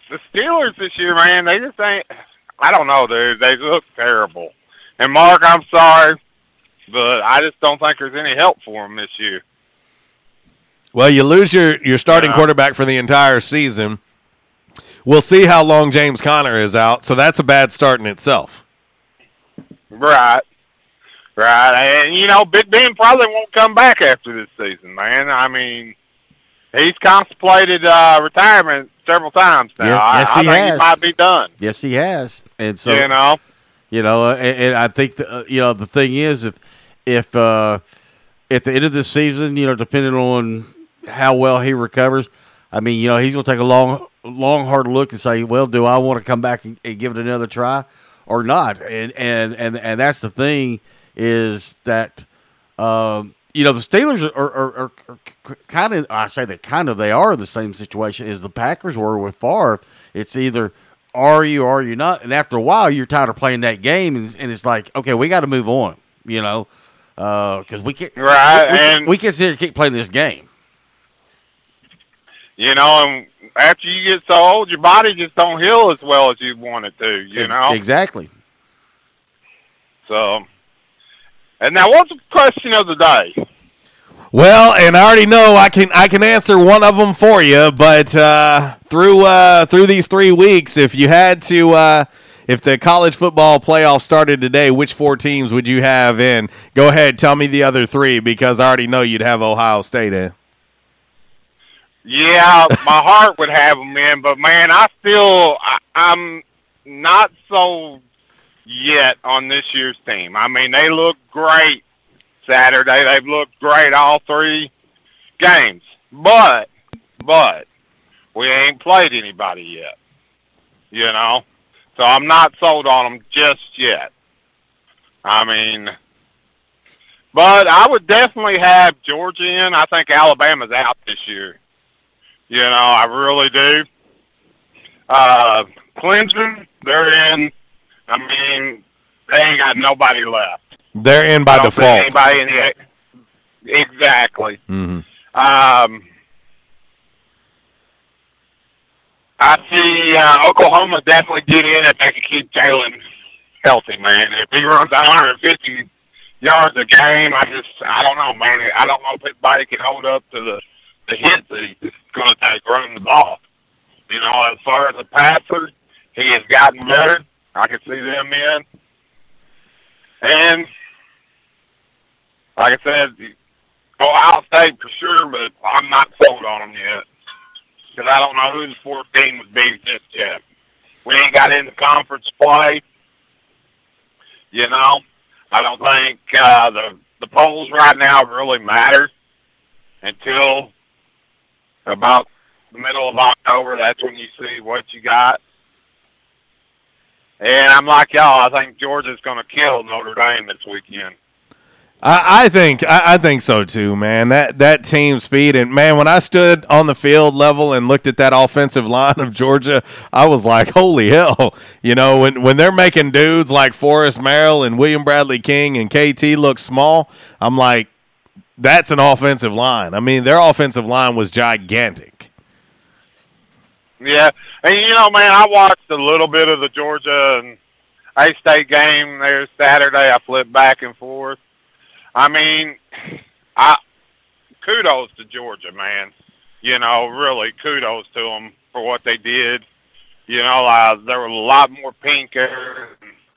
The Steelers this year, man, they just ain't. I don't know, dude. They look terrible. And Mark, I'm sorry, but I just don't think there's any help for him this year. Well, you lose your your starting quarterback for the entire season. We'll see how long James Conner is out. So that's a bad start in itself. Right. Right. And, you know, Big Ben probably won't come back after this season, man. I mean, he's contemplated uh, retirement several times now. Yeah, I, yes, I he think has. he might be done. Yes, he has. And so You know? You know, uh, and, and I think the, uh, you know the thing is if if uh, at the end of the season, you know, depending on how well he recovers, I mean, you know, he's going to take a long, long, hard look and say, well, do I want to come back and, and give it another try or not? And and and and that's the thing is that. Um, you know the Steelers are, are, are, are kind of I say that kind of they are the same situation as the Packers were with Favre. It's either are you or are you not, and after a while you're tired of playing that game, and, and it's like okay, we got to move on, you know, uh, because we can't Right, we, we, and- we can't sit here and keep playing this game. You know, and after you get so old, your body just don't heal as well as you want it to, you Ex- know? exactly. So, and now what's the question of the day? Well, and I already know I can I can answer one of them for you, but uh, through uh, through these three weeks, if you had to, uh, if the college football playoff started today, which four teams would you have in? Go ahead, tell me the other three because I already know you'd have Ohio State in. Yeah, my heart would have them in, but man, I still I, I'm not so yet on this year's team. I mean, they look great Saturday. They've looked great all three games, but but we ain't played anybody yet. You know, so I'm not sold on them just yet. I mean, but I would definitely have Georgia in. I think Alabama's out this year. You know, I really do. Uh, Clemson, they're in. I mean, they ain't got nobody left. They're in by default. Anybody in the, exactly. hmm Um, I see uh, Oklahoma definitely get in if they can keep Jalen healthy, man. If he runs 150 yards a game. I just, I don't know, man. I don't know if anybody can hold up to the the hit that he's going to take running the ball. You know, as far as a passer, he has gotten better. I can see them in. And like I said, Ohio State for sure, but I'm not sold on them yet because I don't know who the fourth team would be just yet. We ain't got into conference play. You know, I don't think uh, the the polls right now really matter until about the middle of October. That's when you see what you got. And I'm like y'all. I think Georgia's going to kill Notre Dame this weekend. I, I think I, I think so too, man. That that team speed and man, when I stood on the field level and looked at that offensive line of Georgia, I was like, "Holy hell!" You know, when when they're making dudes like Forrest Merrill and William Bradley King and KT look small, I'm like, "That's an offensive line." I mean, their offensive line was gigantic. Yeah, and you know, man, I watched a little bit of the Georgia and A State game there Saturday. I flipped back and forth. I mean, I kudos to Georgia, man. You know, really kudos to them for what they did. You know, uh, there was a lot more pink than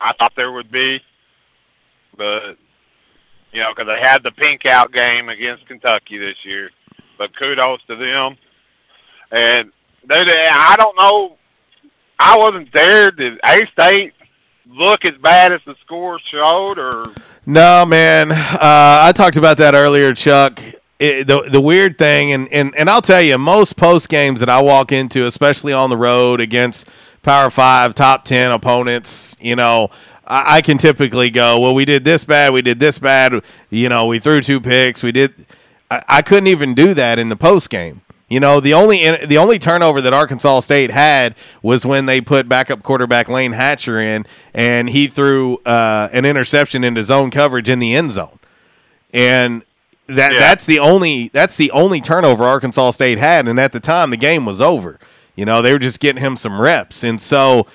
I thought there would be, but you know, because they had the pink out game against Kentucky this year. But kudos to them. And they I don't know. I wasn't there. Did A State look as bad as the score showed, or No, man. Uh, I talked about that earlier, Chuck. It, the the weird thing, and, and, and I'll tell you, most post games that I walk into, especially on the road against Power Five, top ten opponents, you know, I, I can typically go, well, we did this bad, we did this bad, you know, we threw two picks, we did. I, I couldn't even do that in the post game. You know, the only the only turnover that Arkansas State had was when they put backup quarterback Layne Hatcher in, and he threw uh, an interception into zone coverage in the end zone, and that Yeah. that's the only that's the only turnover Arkansas State had, and at the time the game was over. You know, they were just getting him some reps, and so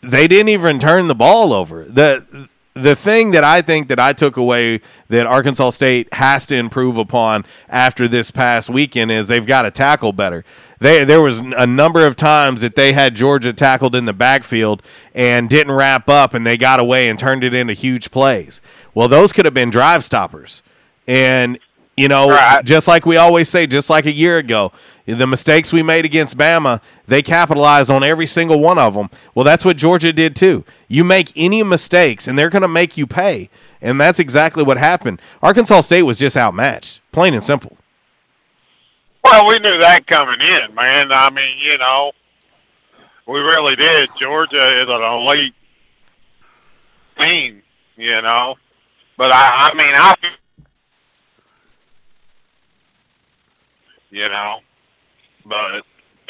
they didn't even turn the ball over. the The thing that I think that I took away that Arkansas State has to improve upon after this past weekend is they've got to tackle better. They, there was a number of times that they had Georgia tackled in the backfield and didn't wrap up, and they got away and turned it into huge plays. Well, those could have been drive stoppers, and you know, just like we always say, just like a year ago, the mistakes we made against Bama, they capitalized on every single one of them. Well, that's what Georgia did too. You make any mistakes, and they're going to make you pay. And that's exactly what happened. Arkansas State was just outmatched, plain and simple. Well, we knew that coming in, man. I mean, you know, we really did. Georgia is an elite team, you know. But I, I mean, I, you know, but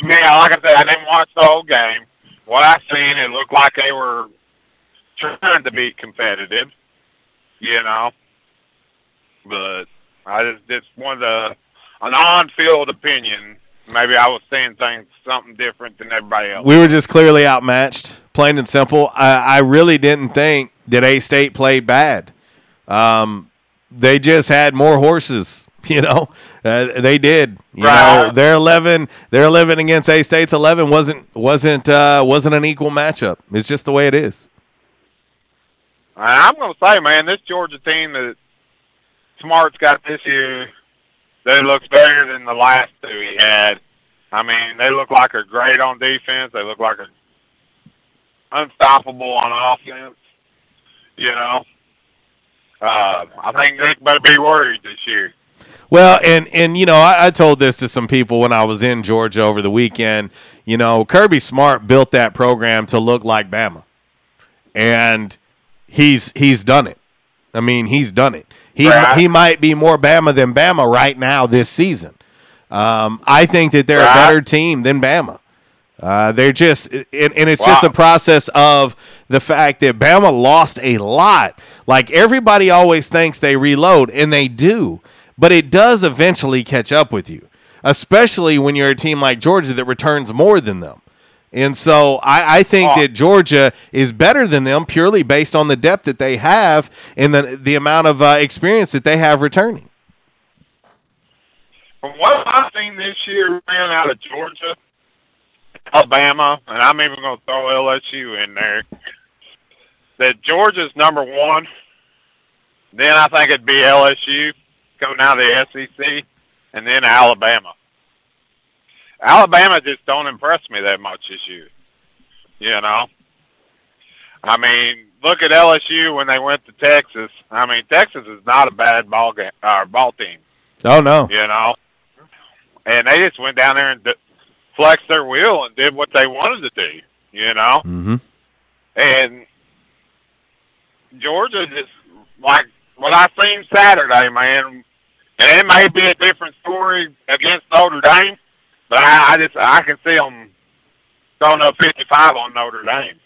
yeah, like I said, I didn't watch the whole game. What I seen, it looked like they were trying to be competitive, you know. But I just just wanted to an on-field opinion. Maybe I was saying things something different than everybody else. We were just clearly outmatched, plain and simple. I, I really didn't think that A State played bad. Um, they just had more horses. You know, uh, they did. You Right. know, their eleven, their eleven against A State's eleven wasn't wasn't uh, wasn't an equal matchup. It's just the way it is. I'm going to say, man, this Georgia team that Smart's got this year, they look better than the last two he had. I mean, they look like they're great on defense. They look like they're unstoppable on offense. You know, uh, I think Nick better be worried this year. Well, and and you know, I, I told this to some people when I was in Georgia over the weekend. You know, Kirby Smart built that program to look like Bama, and he's he's done it. I mean, he's done it. He Right. he might be more Bama than Bama right now this season. Um, I think that they're a better team than Bama. Uh, they're just, and, and it's just a process of the fact that Bama lost a lot. Like everybody always thinks they reload, and they do, but it does eventually catch up with you, especially when you're a team like Georgia that returns more than them. And so I, I think that Georgia is better than them purely based on the depth that they have and the the amount of uh, experience that they have returning. From what I've seen this year, man, out of Georgia, Alabama, and I'm even going to throw LSU in there, that Georgia's number one. Then I think it'd be LSU coming out of the SEC, and then Alabama. Alabama just don't impress me that much this year. You know, I mean, look at LSU when they went to Texas. I mean, Texas is not a bad ball game or ball team. Oh no. You know, and they just went down there and flexed their wheel and did what they wanted to do. You know, Mm-hmm. and Georgia just like what I seen Saturday, man. And it may be a different story against Notre Dame, but I, I just I can see them throwing up fifty five on Notre Dame.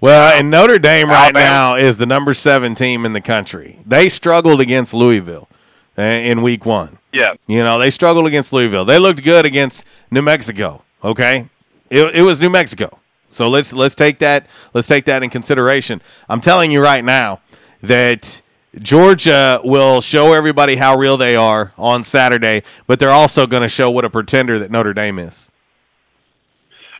Well, and Notre Dame right Alabama. now is the number seven team in the country. They struggled against Louisville uh, in week one. Yeah. You know, they struggled against Louisville. They looked good against New Mexico. Okay, it, it was New Mexico. So let's let's take that let's take that in consideration. I'm telling you right now that Georgia will show everybody how real they are on Saturday, but they're also going to show what a pretender that Notre Dame is.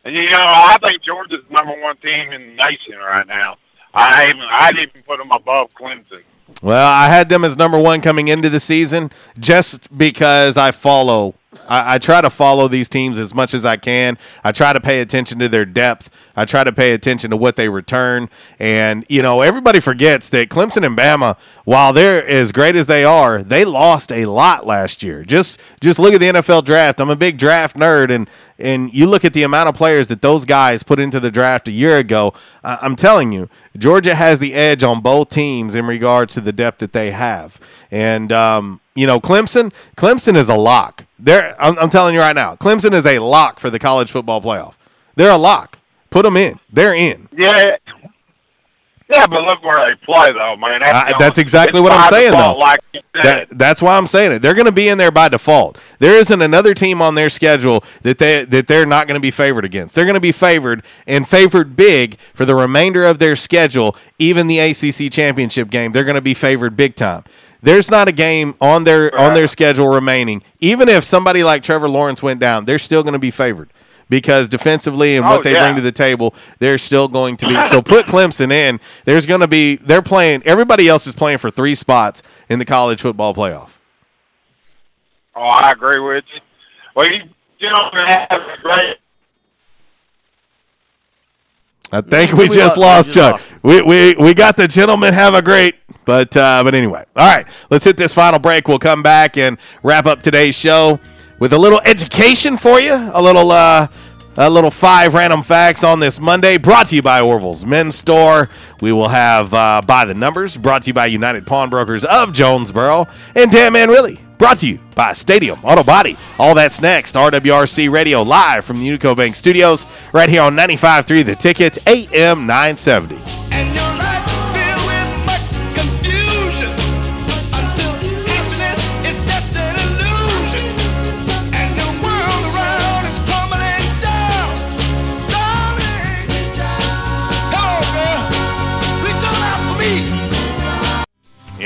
And you know, I think Georgia's number one team in the nation right now. I even I'd even put them above Clemson. Well, I had them as number one coming into the season just because I follow. I, I try to follow these teams as much as I can. I try to pay attention to their depth. I try to pay attention to what they return. And, you know, everybody forgets that Clemson and Bama, while they're as great as they are, they lost a lot last year. Just just look at the NFL draft. I'm a big draft nerd, and and you look at the amount of players that those guys put into the draft a year ago. I- I'm telling you, Georgia has the edge on both teams in regards to the depth that they have. And um, you know, Clemson, Clemson is a lock. They're, I'm, I'm telling you right now, Clemson is a lock for the college football playoff. They're a lock. Put them in. They're in. Yeah. Yeah, but look where they play, though, man. Uh, the that's exactly what I'm saying, default, though. Like. That, that's why I'm saying it. They're going to be in there by default. There isn't another team on their schedule that they that they're not going to be favored against. They're going to be favored and favored big for the remainder of their schedule. Even the ACC championship game, they're going to be favored big time. There's not a game on their on their schedule remaining. Even if somebody like Trevor Lawrence went down, they're still going to be favored because defensively and what Oh, they yeah. bring to the table, they're still going to be. So put Clemson in. There's going to be. They're playing. Everybody else is playing for three spots in the college football playoff. Oh, I agree with you. Well, you, you know, have a great. I think We we just lo- lost we just Chuck. lost. We, we we got the gentleman. Have a great. But uh, but anyway, all right. Let's hit this final break. We'll come back and wrap up today's show with a little education for you. A little uh, a little five random facts on this Monday. Brought to you by Orville's Men's Store. We will have uh, by the numbers. Brought to you by United Pawnbrokers of Jonesboro and Damn Man Really. Brought to you by Stadium Auto Body. All that's next. RWRC Radio live from the Unico Bank Studios, right here on 95.3 The Ticket, AM 970.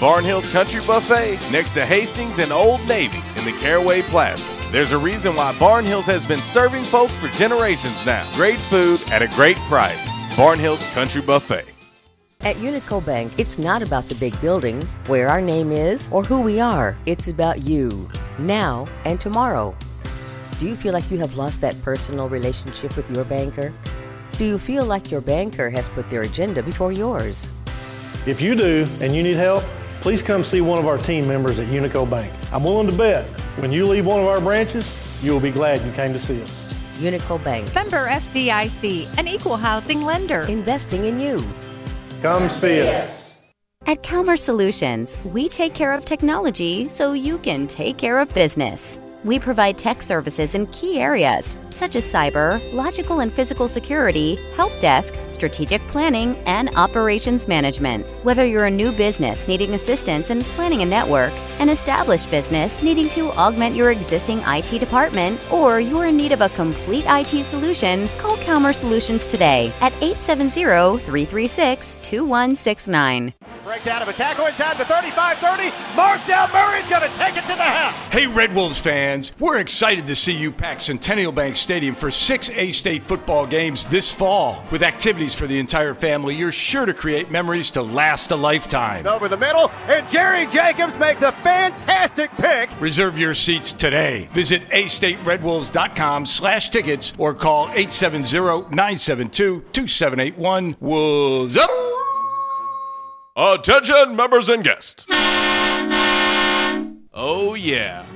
Barnhill's Country Buffet next to Hastings and Old Navy in the Caraway Plaza. There's a reason why Barnhills has been serving folks for generations now. Great food at a great price. Barnhills Country Buffet. At Unico Bank, it's not about the big buildings, where our name is, or who we are. It's about you, now and tomorrow. Do you feel like you have lost that personal relationship with your banker? Do you feel like your banker has put their agenda before yours? If you do and you need help, please come see one of our team members at Unico Bank. I'm willing to bet when you leave one of our branches, you will be glad you came to see us. Unico Bank, Member FDIC, an equal housing lender. investing in you. Come see us. At Calmer Solutions, we take care of technology so you can take care of business. We provide tech services in key areas such as cyber, logical and physical security, help desk, strategic planning, and operations management. Whether you're a new business needing assistance in planning a network, an established business needing to augment your existing IT department, or you're in need of a complete IT solution, call Calmer Solutions today at 870 336 2169. Breaks out of a tackle inside the 35-30. Marcel Murray's going to take it to the house. Hey, Red Wolves fans, we're excited to see you pack Centennial Bank Stadium for six A State football games this fall. With activities for the entire family, you're sure to create memories to last a lifetime. Over the middle, and Jerry Jacobs makes a fantastic pick. Reserve your seats today. Visit astateredwolves.com slash tickets or call 870-972-2781. Wolves up! Attention, members and guests. Oh, yeah.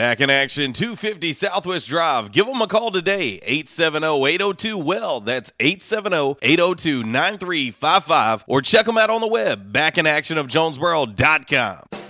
Back in action, 250 Southwest Drive. Give them a call today, 870-802-WELL. That's 870-802-9355. Or check them out on the web, backinactionofjonesboro.com.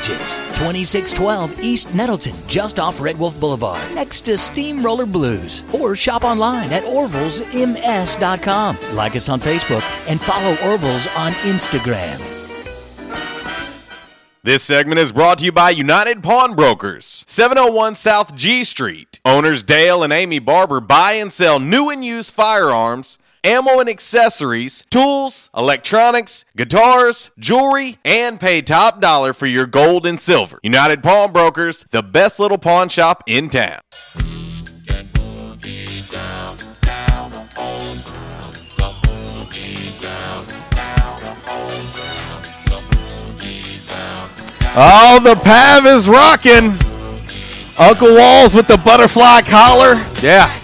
budgets. 2612 East Nettleton, just off Red Wolf Boulevard, next to Steamroller Blues. Or shop online at orvillesms.com. Like us on Facebook and follow Orville's on Instagram. This segment is brought to you by United Pawnbrokers, 701 South G Street. Owners Dale and Amy Barber buy and sell new and used firearms, ammo and accessories, tools, electronics, guitars, jewelry, and pay top dollar for your gold and silver. United Pawnbrokers, the best little pawn shop in town. Oh, the Pav is rocking. Uncle Walls with the butterfly collar. Yeah.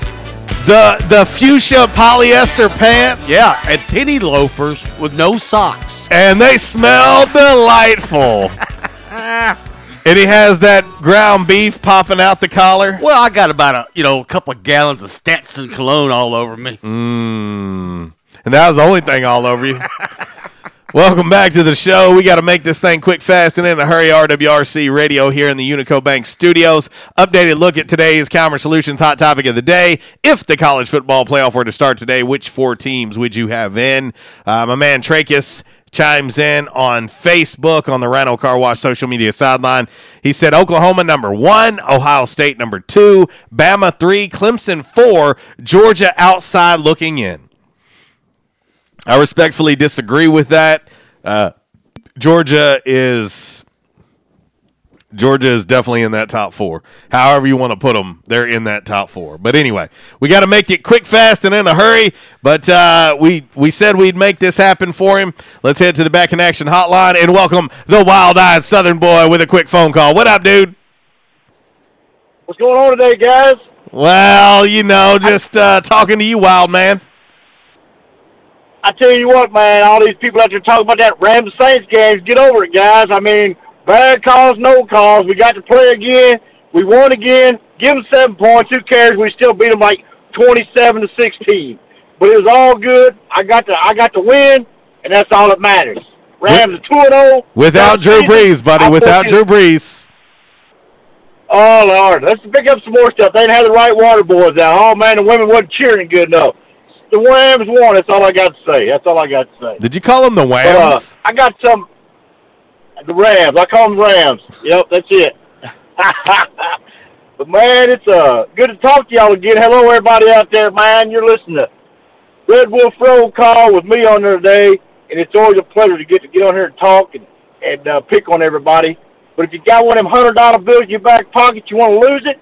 The the fuchsia polyester pants. Yeah, and penny loafers with no socks. and they smell delightful. and he has that ground beef popping out the collar. Well, I got about a you know a couple of gallons of Stetson cologne all over me. Mmm. And that was the only thing all over you. Welcome back to the show. We got to make this thing quick, fast, and in a hurry. RWRC Radio here in the Unico Bank studios. Updated look at today's Commerce Solutions hot topic of the day. If the college football playoff were to start today, which four teams would you have in? Uh, my man Trachis chimes in on Facebook on the Rhino Car Wash social media sideline. He said Oklahoma number one, Ohio State number two, Bama three, Clemson four, Georgia outside looking in. I respectfully disagree with that. Uh, Georgia is Georgia is definitely in that top four. However you want to put them, they're in that top four. But anyway, we got to make it quick, fast, and in a hurry. But uh, we we said we'd make this happen for him. Let's head to the back in action hotline and welcome the wild-eyed Southern boy with a quick phone call. What up, dude? What's going on today, guys? Well, you know, just uh, talking to you, wild man. I tell you what, man, all these people out there talking about that Rams Saints games, get over it, guys. I mean, bad calls, no calls. We got to play again. We won again. Give them seven points. Who cares? We still beat them like twenty-seven to sixteen. But it was all good. I got the I got the win, and that's all that matters. Rams are two and zero. Without Drew Brees, buddy. Without Drew Brees. Oh Lord, let's pick up some more stuff. They didn't have the right water boys out. Oh man, the women wasn't cheering good enough. The Rams won. That's all I got to say. That's all I got to say. Did you call them the But, Whams? uh, I got some. The Rams. I call them Rams. Yep, that's it. but man, it's uh good to talk to y'all again. Hello, everybody out there, man. You're listening to Red Wolf Roll Call with me on there today, and it's always a pleasure to get to get on here and talk and and uh, pick on everybody. But if you got one of them hundred dollar bills in your back pocket, you want to lose it.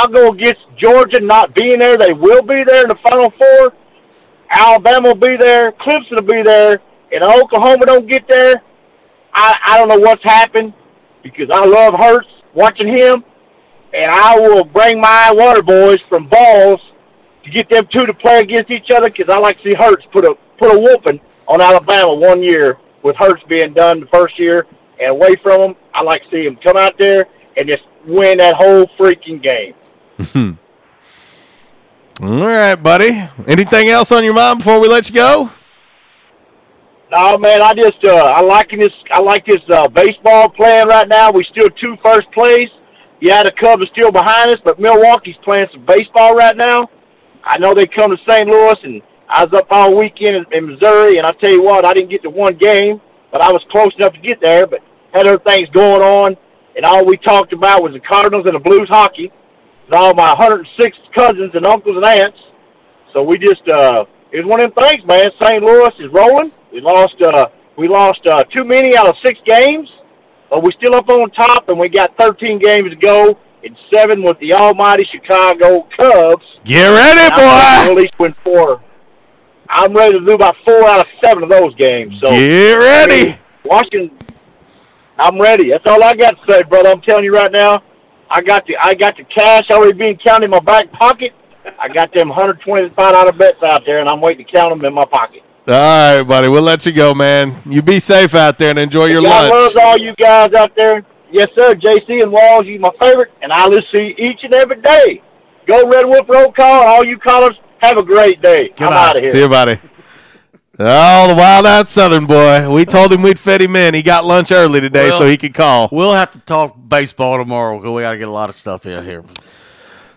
I'll go against Georgia not being there. They will be there in the Final Four. Alabama will be there. Clemson will be there. And Oklahoma don't get there. I, I don't know what's happened because I love Hurts watching him. And I will bring my water boys from balls to get them two to play against each other because I like to see Hurts put a put a whooping on Alabama one year with Hurts being done the first year and away from them. I like to see him come out there and just win that whole freaking game. All right, buddy. Anything else on your mind before we let you go? No, man, I just uh, I like this. I like this uh, baseball playing right now. We still two first place. Yeah, the Cubs are still behind us, but Milwaukee's playing some baseball right now. I know they come to St. Louis, and I was up all weekend in, in Missouri, and I tell you what, I didn't get to one game, but I was close enough to get there. But had other things going on, and all we talked about was the Cardinals and the Blues hockey, and all my 106 cousins and uncles and aunts. So we just uh, it was one of them things, man. St. Louis is rolling. We lost uh, we lost uh, too many out of six games, but we're still up on top, and we got 13 games to go. And seven with the almighty Chicago Cubs. Get ready, And I'm boy. At least win four. I'm ready to do about four out of seven of those games. So Get ready. I mean, Washington. I'm ready. That's all I got to say, brother. I'm telling you right now. I got the I got the cash already being counted in my back pocket. I got them 125 dollar bets out there, and I'm waiting to count them in my pocket. All right, buddy. We'll let you go, man. You be safe out there and enjoy your God lunch. loves all you guys out there. Yes, sir. JC and Walls, you my favorite, and I listen to you each and every day. Go Red Wolf Roll Call, all you callers, have a great day. I'm out of here. See you, buddy. Oh, the wild out Southern boy. We told him we'd fit him in. He got lunch early today Well, so he could call. We'll have to talk baseball tomorrow because we got to get a lot of stuff in here.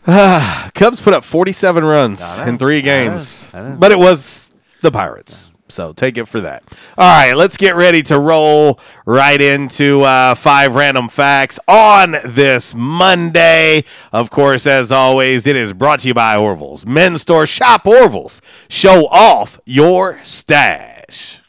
Cubs put up 47 runs in three I know. games, I know. but it was the Pirates. So take it for that. All right, let's get ready to roll right into uh, five random facts on this Monday. Of course, as always, it is brought to you by Orville's Men's Store. Shop Orville's. Show off your stash.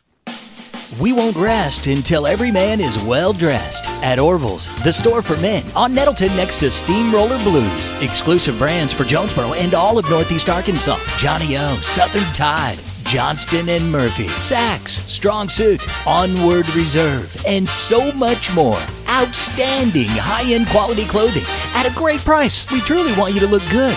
We won't rest until every man is well dressed. At Orville's, the store for men, on Nettleton next to Steamroller Blues. Exclusive brands for Jonesboro and all of Northeast Arkansas. Johnnie-O, Southern Tide, Johnston and Murphy, Saxx, Strong Suit, Onward Reserve, and so much more. Outstanding high end quality clothing at a great price. We truly want you to look good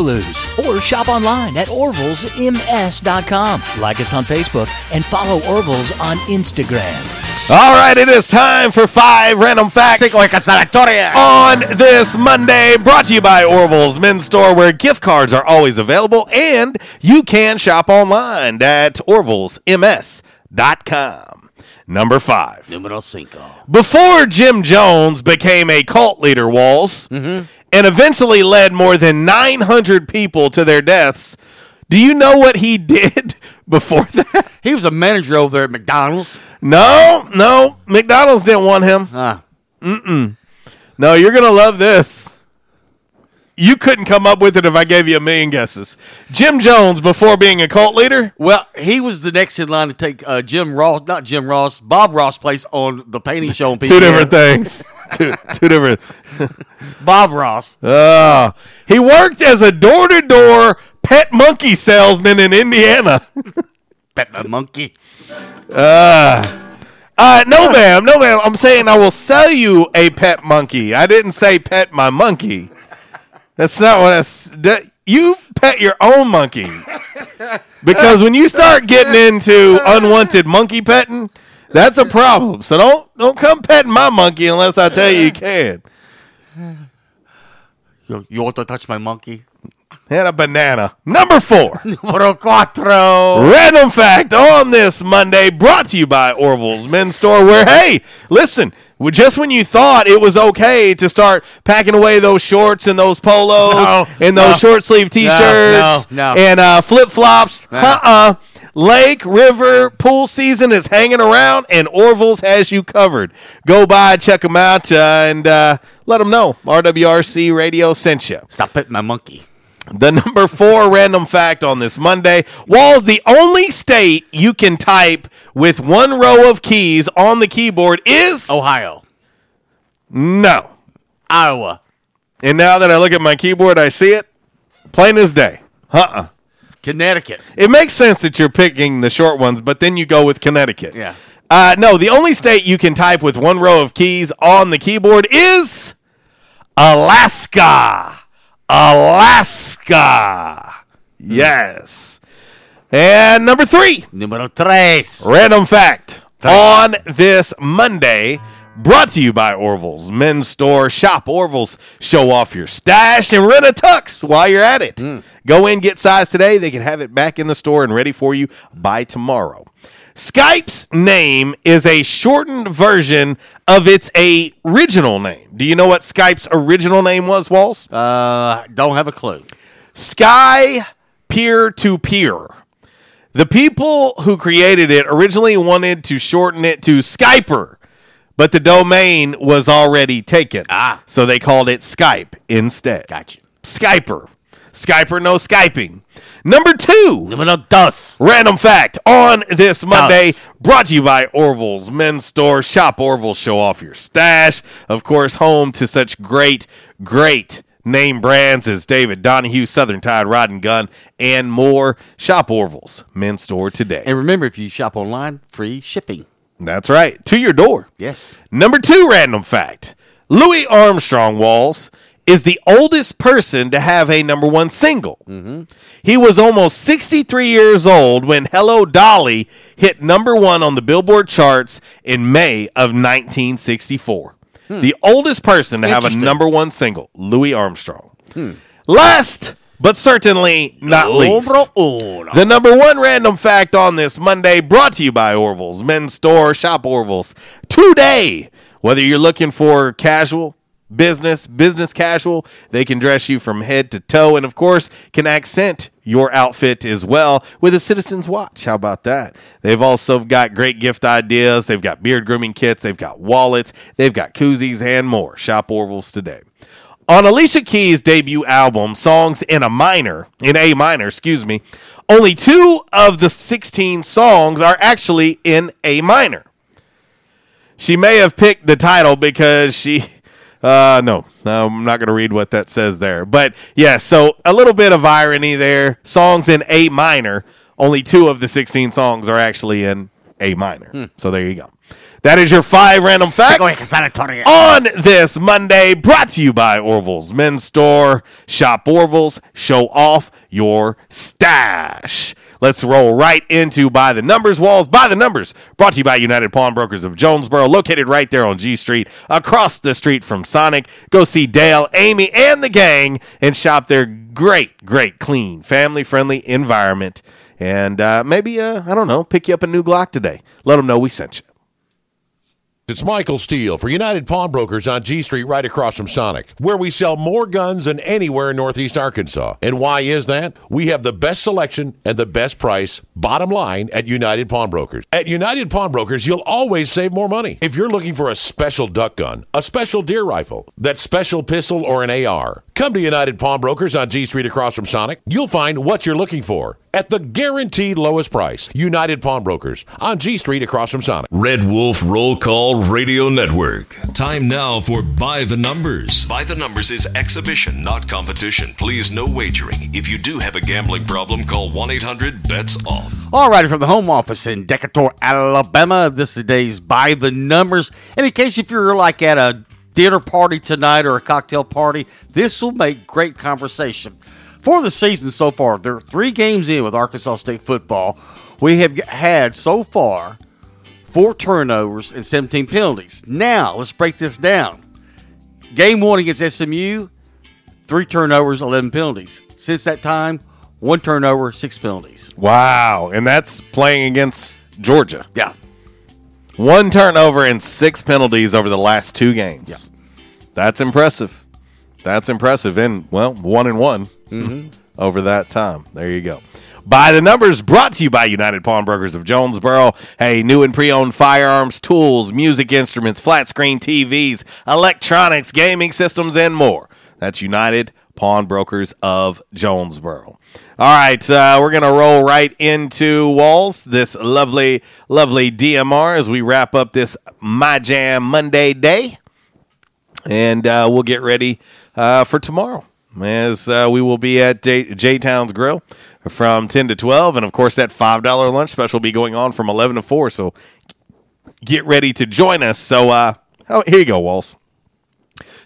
Blues. Or shop online at orvillesms.com. Like us on Facebook and follow Orville's on Instagram. All right, it is time for five random facts on this Monday. Brought to you by Orville's Men's Store, where gift cards are always available, and you can shop online at orvillesms.com. Number five. Numero cinco. Before Jim Jones became a cult leader, Walls, Mm-hmm. And eventually led more than 900 people to their deaths, do you know what he did before that? He was a manager over there at McDonald's. No, no. McDonald's didn't want him. Ah. Mm-mm. No, you're going to love this. You couldn't come up with it if I gave you a million guesses. Jim Jones, before being a cult leader, Well, he was the next in line to take uh, Jim Ross, not Jim Ross, Bob Ross' place on the painting show. On two different things. two, two different. Bob Ross. Uh, he worked as a door to door pet monkey salesman in Indiana. Pet my monkey. Uh, uh, no, ma'am. No, ma'am. I'm saying I will sell you a pet monkey. I didn't say pet my monkey. That's not what I. s- that- You pet your own monkey. Because when you start getting into unwanted monkey petting, that's a problem. So don't don't come petting my monkey unless I tell you you can. You, you want to touch my monkey? And a banana. Number four. Numero cuatro. Random fact on this Monday, brought to you by Orville's Men's Store, where, hey, listen, just when you thought it was okay to start packing away those shorts and those polos No, and those no. short sleeve t shirts no, and uh, flip flops, uh uh. Lake, river, pool season is hanging around, and Orville's has you covered. Go by, check them out, uh, and uh, let them know RWRC Radio sent you. Stop petting my monkey. The number four random fact on this Monday Wall's the only state you can type with one row of keys on the keyboard is Ohio. no. Iowa. And now that I look at my keyboard, I see it plain as day. Uh uh Connecticut. It makes sense that you're picking the short ones, but then you go with Connecticut. Yeah. Uh, no, the only state you can type with one row of keys on the keyboard is Alaska. Alaska. Hmm. Yes. And number three. Numero tres. Random fact on this Monday, brought to you by Orville's Men's Store. Shop Orville's, show off your stash, and rent a tux while you're at it. Hmm. Go in, get size today. They can have it back in the store and ready for you by tomorrow. Skype's name is a shortened version of its a original name. Do you know what Skype's original name was, Walls? Uh, don't have a clue. Sky Peer to Peer. The people who created it originally wanted to shorten it to Skyper, but the domain was already taken. Ah. So they called it Skype instead. Gotcha. Skyper. Skyper, no Skyping. Number two. Numero dos. Random fact on this Monday, brought to you by Orville's Men's Store. Shop Orville, show off your stash. Of course, home to such great, great name brands as David Donahue, Southern Tide Rod and Gun, and more. Shop Orville's Men's Store today. And remember, if you shop online, free shipping. That's right, to your door. Yes. Number two random fact Louis Armstrong Walls is the oldest person to have a number one single. He was almost 63 years old when Hello Dolly hit number one on the Billboard charts in May of 1964. The oldest person to have a number one single, Louis Armstrong. Last but certainly not least. The number one random fact on this Monday brought to you by Orville's Men's Store. Shop Orville's today. Whether you're looking for casual, business, business casual, they can dress you from head to toe and, of course, can accent your outfit as well with a citizen's watch. How about that? They've also got great gift ideas. They've got beard grooming kits, they've got wallets, they've got koozies and more. Shop Orville's today. On Alicia Keys' debut album, Songs in a Minor, in A minor, excuse me, only two of the 16 songs are actually in A minor. She may have picked the title because she. Uh, no, I'm not going to read what that says there. But yeah, so a little bit of irony there. Songs in A minor, only two of the 16 songs are actually in A minor. So there you go. That is your five random facts on this Monday, brought to you by Orville's Men's Store. Shop Orville's, show off your stash. Let's roll right into By the Numbers Walls. By the Numbers, brought to you by United Pawnbrokers of Jonesboro, located right there on G Street, across the street from Sonic. Go see Dale, Amy, and the gang and shop their great, great, clean, family friendly environment. And uh, maybe, uh, I don't know, pick you up a new Glock today. Let them know we sent you. It's Michael Steele for United Pawnbrokers on G Street right across from Sonic, where we sell more guns than anywhere in Northeast Arkansas. And why is that? We have the best selection and the best price, bottom line, at United Pawnbrokers. At United Pawnbrokers, you'll always save more money. If you're looking for a special duck gun, a special deer rifle, that special pistol, or an AR, come to United Pawnbrokers on G Street across from Sonic. You'll find what you're looking for at the guaranteed lowest price. United Pawnbrokers on G Street across from Sonic. Red Wolf Roll Call Radio Network. Time now for Buy the Numbers. Buy the Numbers is exhibition, not competition. Please, no wagering. If you do have a gambling problem, call 1 800 BETS OFF. All righty, from the home office in Decatur, Alabama, this is today's By the Numbers. And in case if you're like at a dinner party tonight or a cocktail party, this will make great conversation. For the season so far, there are three games in with Arkansas State football. We have had so far four turnovers and 17 penalties. Now, let's break this down. Game one against SMU, three turnovers, 11 penalties. Since that time, one turnover, six penalties. Wow. And that's playing against Georgia. Yeah. One turnover and six penalties over the last two games. Yeah. That's impressive. That's impressive. And, well, one and one Mhm. over that time. There you go. By the numbers brought to you by United Pawnbrokers of Jonesboro. Hey, new and pre owned firearms, tools, music instruments, flat screen TVs, electronics, gaming systems, and more. That's United Pawnbrokers of Jonesboro. All right, uh, we're going to roll right into Walls, this lovely, lovely DMR as we wrap up this My Jam Monday day. And uh, we'll get ready uh, for tomorrow as uh, we will be at J Town's Grill from 10 to 12. And of course, that $5 lunch special will be going on from 11 to 4. So get ready to join us. So oh, here you go, Walls.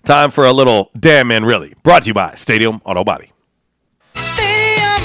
Time for a little Damn Man Really, brought to you by Stadium Auto Body.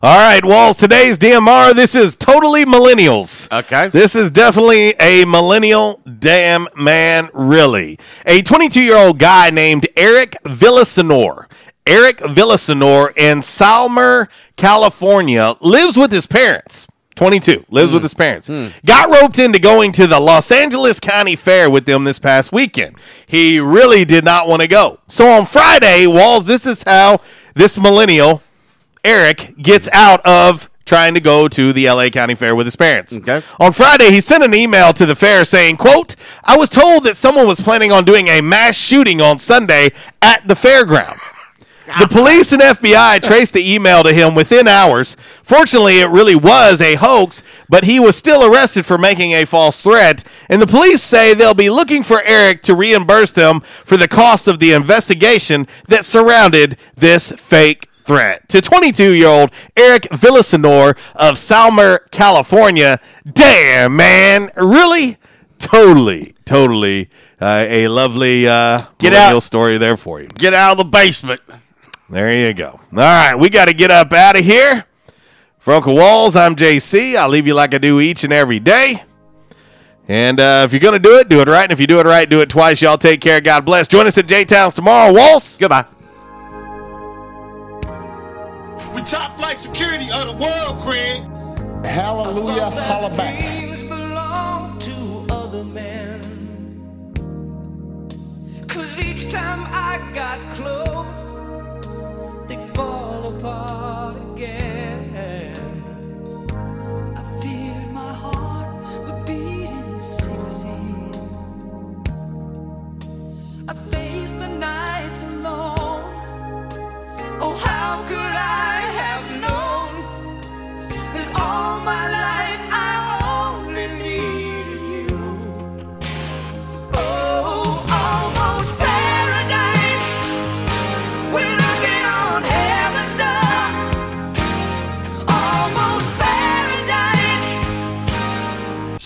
All right, Walls, today's DMR, this is totally millennials. Okay. This is definitely a millennial damn man, really. A 22 year old guy named Eric Villasenor. Eric Villasenor in Sylmar, California, lives with his parents. 22, lives with hmm. his parents. Hmm. Got roped into going to the Los Angeles County Fair with them this past weekend. He really did not want to go. So on Friday, Walls, this is how this millennial Eric gets out of trying to go to the LA County Fair with his parents. Okay. On Friday, he sent an email to the fair saying, quote, I was told that someone was planning on doing a mass shooting on Sunday at the fairground. The police and FBI traced the email to him within hours. Fortunately, it really was a hoax, but he was still arrested for making a false threat. And the police say they'll be looking for Eric to reimburse them for the cost of the investigation that surrounded this fake threat. To 22 year old Eric Villasenor of Sylmar, California. Damn, man. Really? Totally, totally uh, a lovely uh, Get out. story there for you. Get out of the basement. There you go. All right, we got to get up out of here. For Uncle Walls, I'm JC. I'll leave you like I do each and every day. And uh, if you're going to do it, do it right. And if you do it right, do it twice. Y'all take care. God bless. Join us at J Towns tomorrow. Walls. Goodbye. We top flight security of the world, Craig. Hallelujah, holla back. Dreams belong to other men. Cause each time I got close, they'd fall apart again. I feared my heart would beat in secrecy. I faced the nights alone. Oh, how could I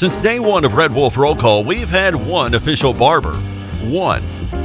Since day one of Red Wolf Roll Call, we've had one official barber. One.